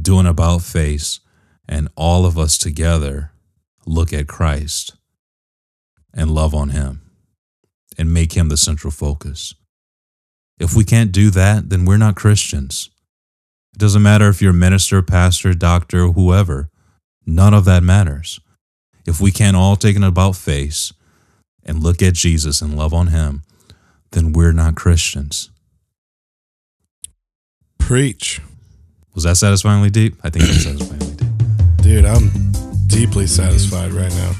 do an about face and all of us together look at Christ and love on him and make him the central focus. If we can't do that, then we're not Christians. It doesn't matter if you're a minister, pastor, doctor, whoever. None of that matters if we can't all take an about face and look at Jesus and love on him, then we're not Christians. Preach. Was that satisfyingly deep? I think that's satisfyingly deep. Dude, I'm deeply satisfied right now.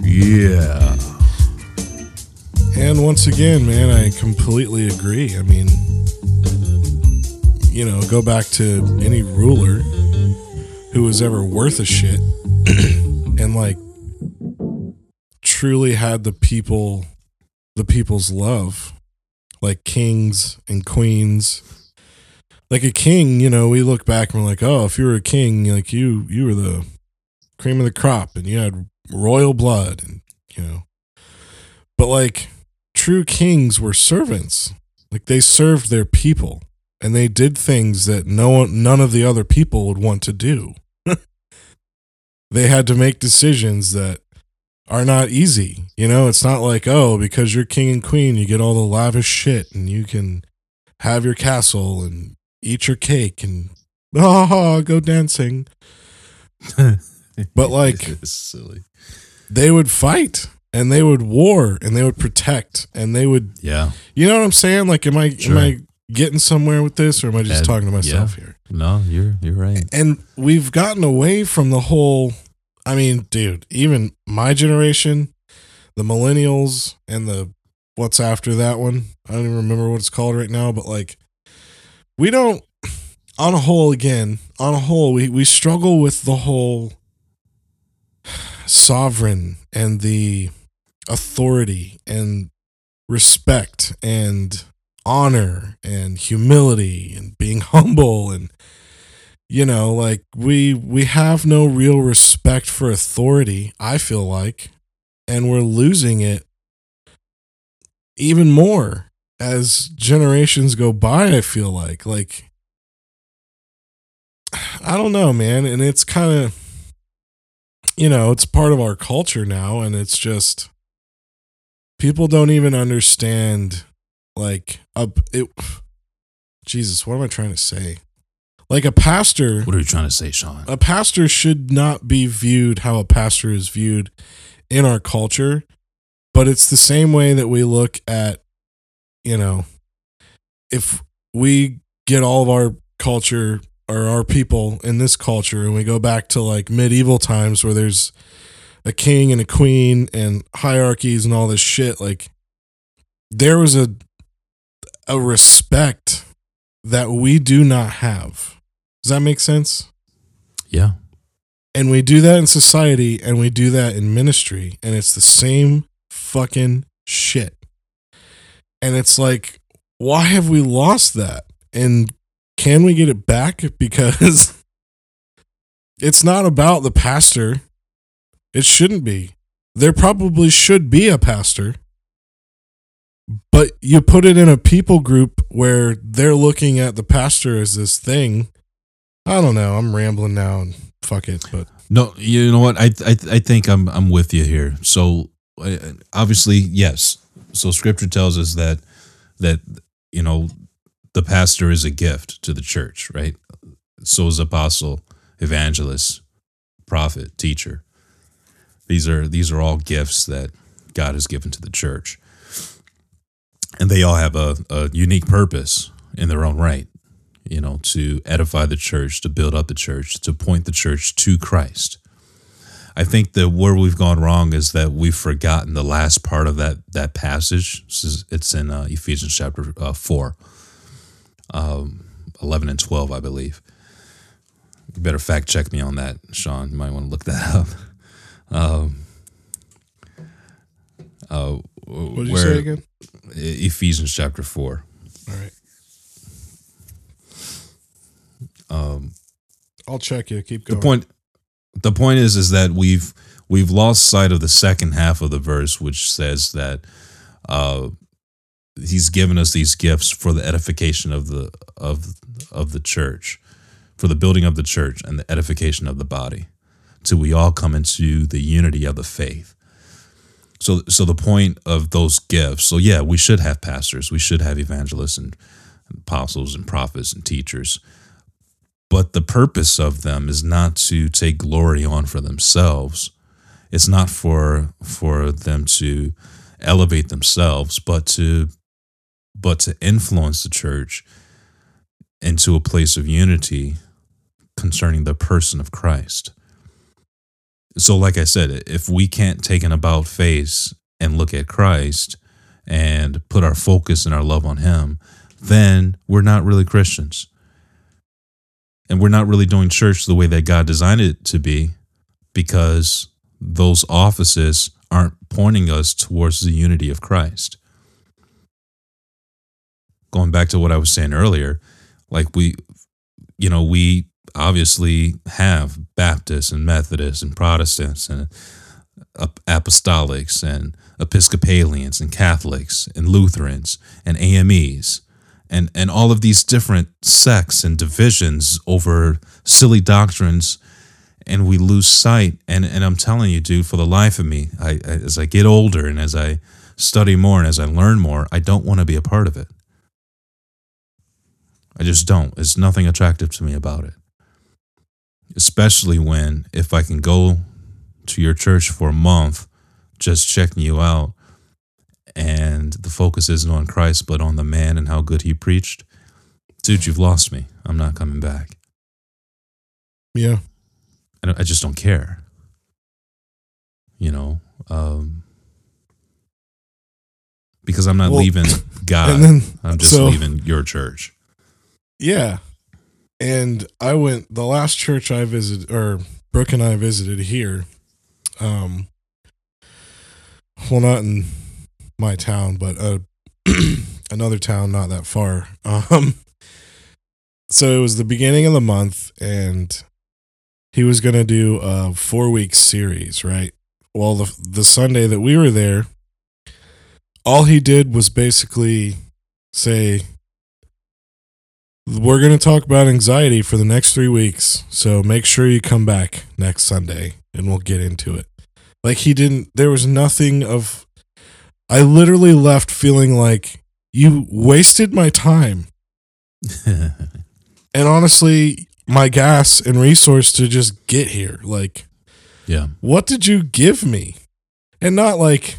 Yeah. And once again, man, I completely agree. I mean, you know, go back to any ruler who was ever worth a shit and like truly had the people the people's love like kings and queens like a king you know we look back and we're like oh if you were a king like you you were the cream of the crop and you had royal blood and you know But like true kings were servants. Like they served their people and they did things that no one, none of the other people would want to do. they had to make decisions that are not easy. You know, it's not like, oh, because you're king and queen, you get all the lavish shit and you can have your castle and eat your cake and oh, go dancing. But like silly. they would fight and they would war and they would protect and they would Yeah. you know what I'm saying? Like am I Sure. am I getting somewhere with this or am I just talking to myself yeah. here? No, you're you're right. And we've gotten away from the whole I mean, dude, even my generation, the millennials and the what's after that one. I don't even remember what it's called right now, but like we don't on a whole again, on a whole, we, we struggle with the whole sovereign and the authority and respect and honor and humility and being humble and you know like we we have no real respect for authority i feel like and we're losing it even more as generations go by i feel like like i don't know man and it's kind of you know it's part of our culture now and it's just people don't even understand like a it jesus what am i trying to say like a pastor What are you trying to say, Sean? a pastor should not be viewed how a pastor is viewed in our culture but it's the same way that we look at you know if we get all of our culture or our people in this culture and we go back to like medieval times where there's a king and a queen and hierarchies and all this shit like there was a a respect that we do not have. Does that make sense? Yeah. and we do that in society and we do that in ministry and it's the same fucking shit. And it's like why have we lost that? And can we get it back? Because it's not about the pastor it shouldn't be there probably should be a pastor but you put it in a people group where they're looking at the pastor as this thing i don't know i'm rambling now and fuck it but No, you know what? I I I think I'm I'm with you here. So obviously, yes. So Scripture tells us that that you know the pastor is a gift to the church, right? So is apostle, evangelist, prophet, teacher. These are these are all gifts that God has given to the church, and they all have a, a unique purpose in their own right you know, to edify the church, to build up the church, to point the church to Christ. I think that where we've gone wrong is that we've forgotten the last part of that that passage. It's in uh, Ephesians chapter uh, four, um, eleven and twelve, I believe. You better fact check me on that, Sean. You might want to look that up. Um, uh, what did you say again Ephesians chapter four. all right Um, i'll check you keep going. the point the point is is that we've we've lost sight of the second half of the verse which says that uh he's given us these gifts for the edification of the of of the church for the building of the church and the edification of the body till we all come into the unity of the faith. So so the point of those gifts so yeah we should have pastors we should have evangelists and apostles and prophets and teachers but the purpose of them is not to take glory on for themselves. It's not for for them to elevate themselves but to but to influence the church into a place of unity concerning the person of Christ so like i said if we can't take an about face and look at Christ and put our focus and our love on him then we're not really Christians and we're not really doing church the way that God designed it to be because those offices aren't pointing us towards the unity of Christ. Going back to what I was saying earlier, like we, you know, we obviously have Baptists and Methodists and Protestants and uh, apostolics and Episcopalians and Catholics and Lutherans and AMEs and, and all of these different sects and divisions over silly doctrines and we lose sight. And, and I'm telling you dude for the life of me I as I get older and as I study more and as I learn more I don't want to be a part of it. I just don't. It's nothing attractive to me about it especially when if I can go to your church for a month just checking you out and the focus isn't on Christ but on the man and how good he preached, dude, you've lost me. I'm not coming back. Yeah. I, I just don't care. You know, um, because I'm not well, leaving God. Then, I'm just so, leaving your church. Yeah. And I went the last church I visited or Brooke and I visited here. Um well not in my town, but uh, another town not that far. Um, so it was the beginning of the month, and he was going to do a four week series, right? Well, the the Sunday that we were there, all he did was basically say, "We're going to talk about anxiety for the next three weeks, so make sure you come back next Sunday, and we'll get into it." Like he didn't. There was nothing of I literally left feeling like you wasted my time. and honestly, my gas and resource to just get here. Like, yeah. What did you give me? And not like,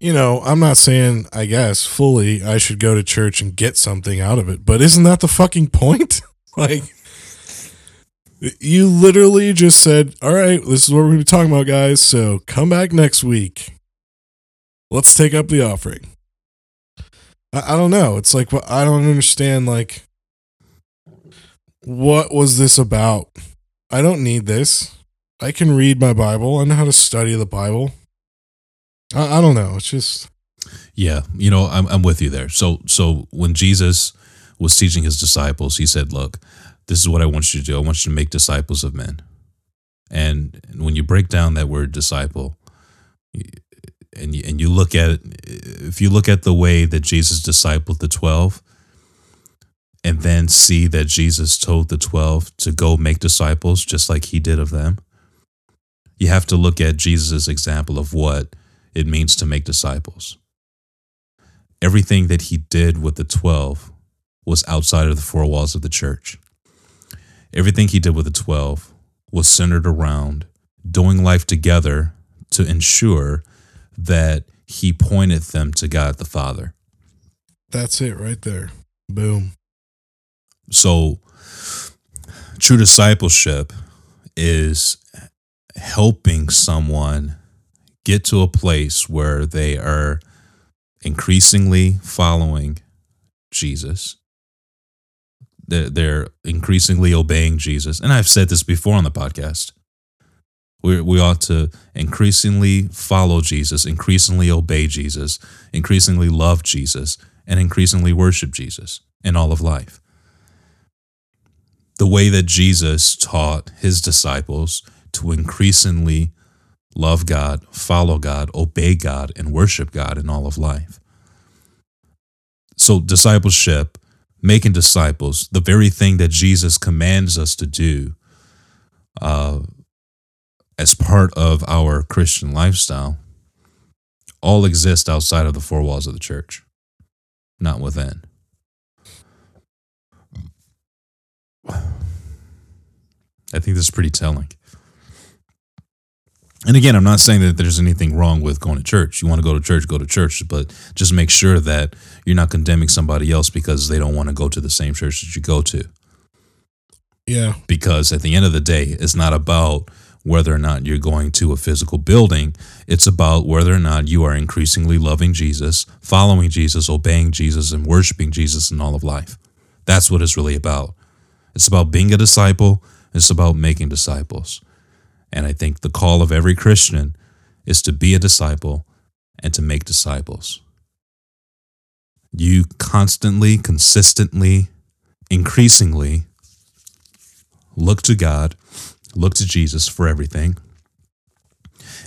you know, I'm not saying, I guess, fully I should go to church and get something out of it, but isn't that the fucking point? like, you literally just said, all right, this is what we're going to be talking about, guys. So come back next week. Let's take up the offering. I, I don't know. It's like I don't understand. Like, what was this about? I don't need this. I can read my Bible. I know how to study the Bible. I, I don't know. It's just yeah, you know, I'm I'm with you there. So so when Jesus was teaching his disciples, he said, "Look, this is what I want you to do. I want you to make disciples of men." And when you break down that word disciple, and you, and you look at if you look at the way that Jesus discipled the 12 and then see that Jesus told the 12 to go make disciples just like he did of them you have to look at Jesus' example of what it means to make disciples everything that he did with the 12 was outside of the four walls of the church everything he did with the 12 was centered around doing life together to ensure that he pointed them to God the Father. That's it right there. Boom. So, true discipleship is helping someone get to a place where they are increasingly following Jesus. They're, increasingly obeying Jesus. And I've said this before on the podcast. We, we ought to increasingly follow Jesus, increasingly obey Jesus, increasingly love Jesus, and increasingly worship Jesus in all of life. The way that Jesus taught his disciples to increasingly love God, follow God, obey God, and worship God in all of life. So, discipleship, making disciples, the very thing that Jesus commands us to do, uh, as part of our Christian lifestyle all exist outside of the four walls of the church, not within. I think this is pretty telling. And again, I'm not saying that there's anything wrong with going to church. You want to go to church, go to church, but just make sure that you're not condemning somebody else because they don't want to go to the same church that you go to. Yeah. Because at the end of the day, it's not about whether or not you're going to a physical building. It's about whether or not you are increasingly loving Jesus, following Jesus, obeying Jesus, and worshiping Jesus in all of life. That's what it's really about. It's about being a disciple, it's about making disciples. And I think the call of every Christian is to be a disciple and to make disciples. You constantly, consistently, increasingly look to God look to Jesus for everything.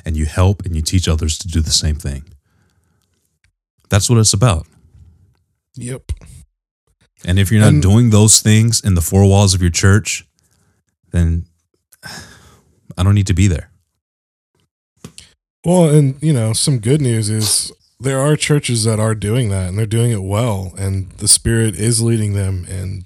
and you help and you teach others to do the same thing. That's what it's about. Yep. And if you're not And- doing those things in the four walls of your church, then I don't need to be there. Well, and you know, some good news is there are churches that are doing that and they're doing it well and the spirit is leading them and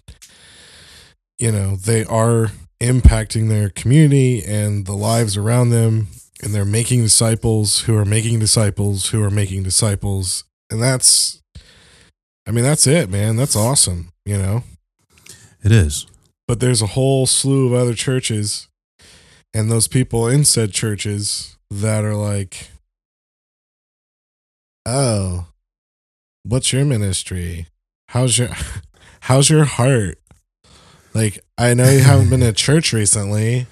you know, they are impacting their community and the lives around them and they're making disciples who are making disciples who are making disciples and that's I mean, that's it, man. That's awesome, you know. It is. But there's a whole slew of other churches and those people in said churches that are like, oh, what's your ministry? How's your how's your heart? Like, I know you haven't been to church recently.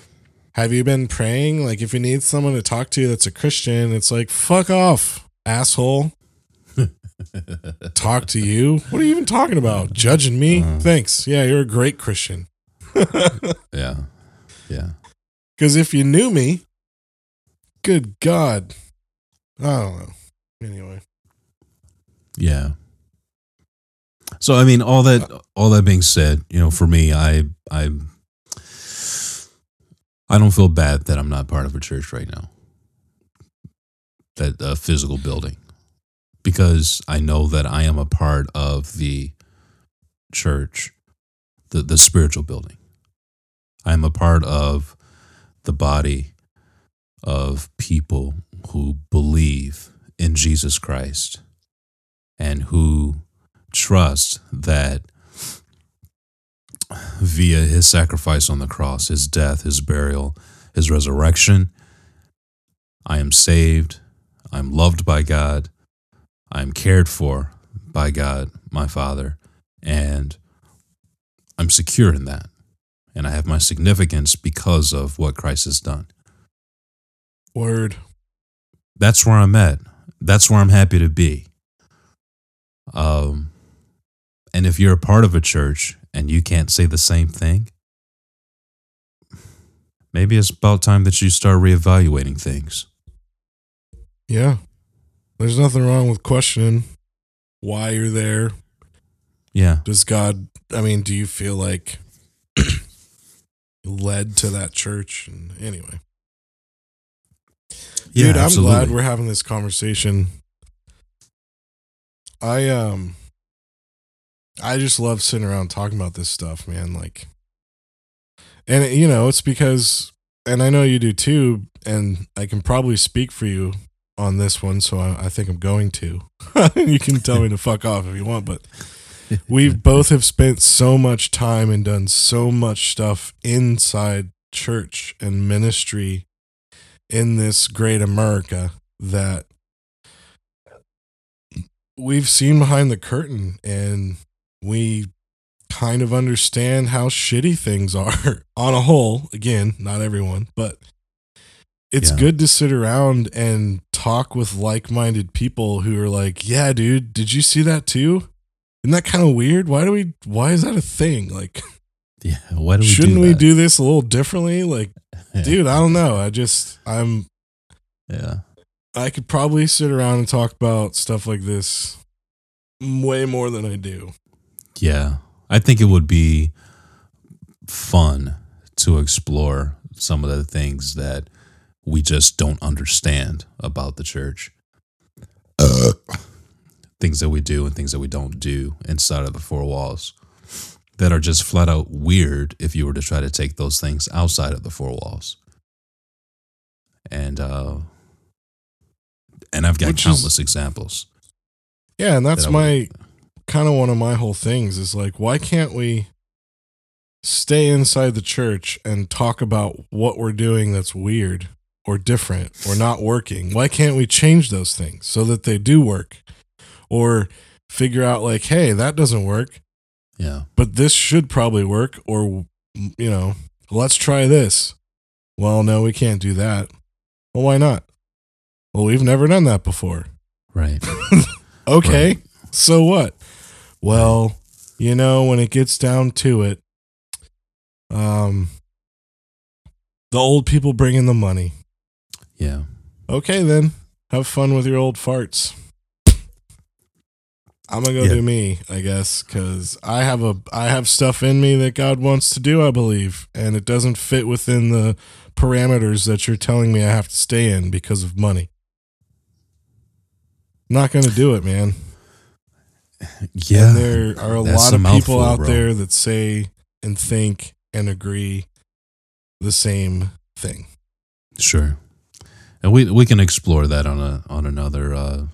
Have you been praying? Like, if you need someone to talk to that's a Christian, it's like, fuck off, asshole. Talk to you? What are you even talking about? Judging me? Uh. Thanks. Yeah, you're a great Christian. Yeah. Yeah. Because if you knew me, good God. I don't know. Anyway. Yeah. So I mean, all that all that being said, you know, for me, I I I don't feel bad that I'm not part of a church right now. That a physical building, because I know that I am a part of the church, the the spiritual building. I am a part of the body of people who believe in Jesus Christ and who trust that via his sacrifice on the cross, his death, his burial, his resurrection, I am saved, I'm loved by God, I'm cared for by God, my Father, and I'm secure in that. And I have my significance because of what Christ has done. Word. That's where I'm at. That's where I'm happy to be. Um, and if you're a part of a church and you can't say the same thing, maybe it's about time that you start reevaluating things. Yeah. There's nothing wrong with questioning why you're there. Yeah. Does God, I mean, do you feel like led to that church? And anyway. Yeah, Dude, I'm absolutely. glad we're having this conversation. I um I just love sitting around talking about this stuff, man, like and you know, it's because and I know you do too, and I can probably speak for you on this one, so I, I think I'm going to. you can tell me to fuck off if you want, but we both have spent so much time and done so much stuff inside church and ministry in this great America that we've seen behind the curtain and we kind of understand how shitty things are on a whole. Again, not everyone, but it's Yeah. good to sit around and talk with like minded people who are like, yeah, dude, did you see that too? Isn't that kind of weird? Why do we, why is that a thing? Like, yeah. Why do we shouldn't do we do this a little differently? Like, Yeah. dude, I don't know. I just, I'm, Yeah. I could probably sit around and talk about stuff like this way more than I do. Yeah. I think it would be fun to explore some of the things that we just don't understand about the church. things that we do and things that we don't do inside of the four walls that are just flat out weird if you were to try to take those things outside of the four walls. And uh and I've got Which is- countless examples. Yeah, and that's that my kind of one of my whole things is like, why can't we stay inside the church and talk about what we're doing that's weird or different or not working? Why can't we change those things so that they do work? Or figure out, like, hey, that doesn't work. Yeah. but this should probably work or you know let's try this well no we can't do that well why not well we've never done that before Right. okay Right. so what well you know when it gets down to it um the old people bring in the money Yeah. Okay, then. Have fun with your old farts. I'm gonna go Yeah. do me, I guess, because I have a I have stuff in me that God wants to do, I believe, and it doesn't fit within the parameters that you're telling me I have to stay in because of money. Not gonna do it, man. Yeah. And there are a lot a of people out bro. there that say and think and agree the same thing. Sure. And we we can explore that on a on another uh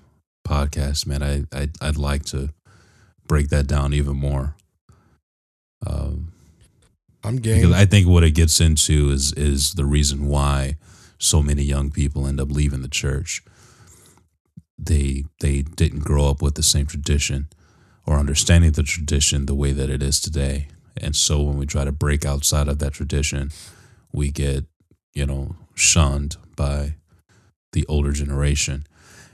podcast, man. I I I'd like to break that down even more. Um I'm because game. I think what it gets into is is the reason why so many young people end up leaving the church. They they didn't grow up with the same tradition or understanding the tradition the way that it is today. And so when we try to break outside of that tradition, we get, you know, shunned by the older generation.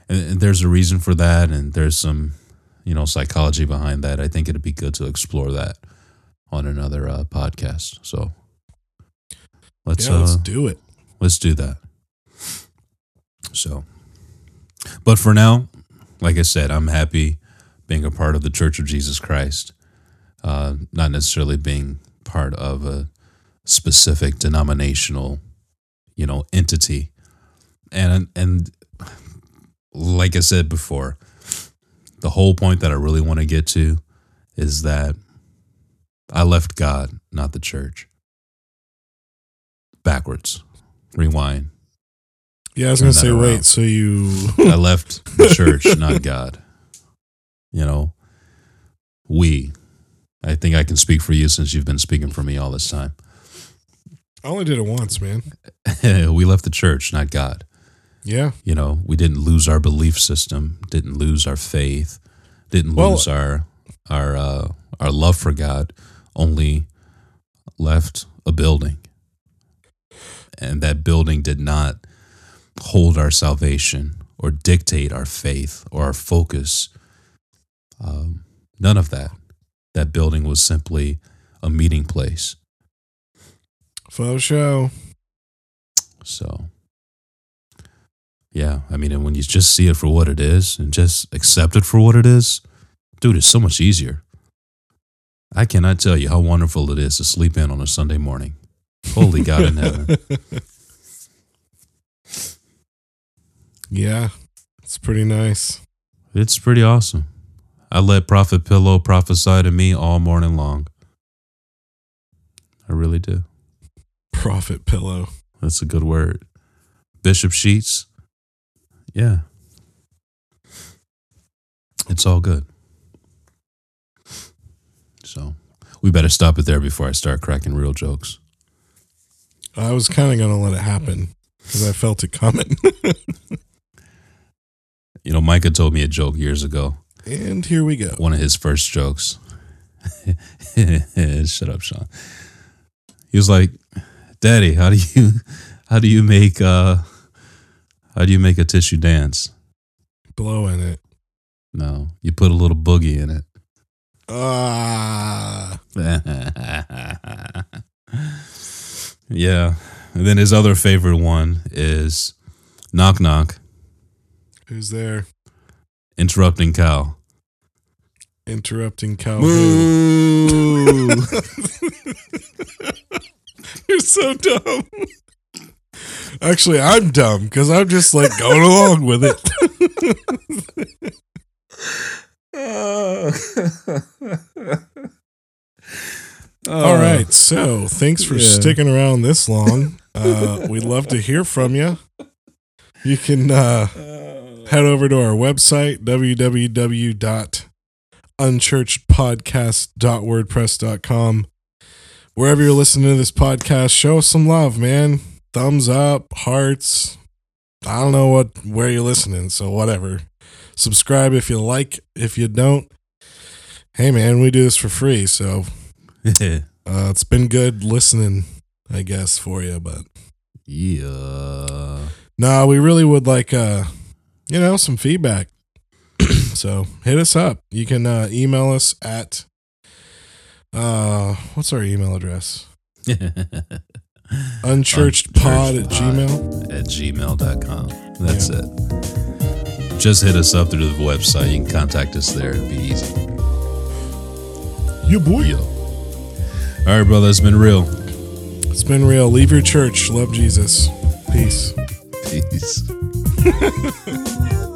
And, there's a reason for that and there's some, you know, psychology behind that. I think it'd be good to explore that on another uh, podcast. So let's yeah, let's uh, do it. let's do that. So, but for now, like I said, I'm happy being a part of the Church of Jesus Christ, uh, not necessarily being part of a specific denominational, you know, entity. And and like I said before, the whole point that I really want to get to is that I left God, not the church. Backwards. Rewind. Yeah, I was gonna say, around. wait. So you? I left the church, not God. You know, we. I think I can speak for you since you've been speaking for me all this time. I only did it once, man. we left the church, not God. Yeah, You know, we didn't lose our belief system, didn't lose our faith, didn't Well- lose our our uh, our love for God. Only left a building, and that building did not hold our salvation or dictate our faith or our focus. Um, none of that. That building was simply a meeting place. faux show. So, yeah, I mean, and when you just see it for what it is and just accept it for what it is, dude, it's so much easier. I cannot tell you how wonderful it is to sleep in on a Sunday morning. Holy God in heaven. yeah, it's pretty nice. It's pretty awesome. I let Prophet Pillow prophesy to me all morning long. I really do. Prophet pillow. That's a good word. Bishop Sheets. Yeah. It's all good. So we better stop it there before I start cracking real jokes. I was kind of gonna let it happen because I felt it coming. You know, Micah told me a joke years ago. and here we go. One of his first jokes. Shut up, Sean. He was like, Daddy, how do you how do you make uh how do you make a tissue dance? Blow in it. No. You put a little boogie in it. Ah, yeah. And then his other favorite one is knock knock, who's there? interrupting Cal. Interrupting Calhoun. You're so dumb. Actually, I'm dumb because I'm just like going along with it. All right. So thanks for Yeah. sticking around this long. Uh, we'd love to hear from you. You can uh, head over to our website, www.unchurchedpodcast.wordpress.com. Wherever you're listening to this podcast, show us some love, man. Thumbs up, hearts. I don't know what where you're listening, so whatever. Subscribe if you like. If you don't, hey man, we do this for free, so uh, it's been good listening, I guess, for you. But yeah. no, we really would like, uh, you know, some feedback. so hit us up. You can uh, email us at uh, what's our email address? Unchurched pod at gmail. At gmail.com. That's it. Just hit us up through the website. You can contact us there. It'd be easy. You boy. Yo. All right, brother. It's been real. It's been real. Leave your church. Love Jesus. Peace. Peace.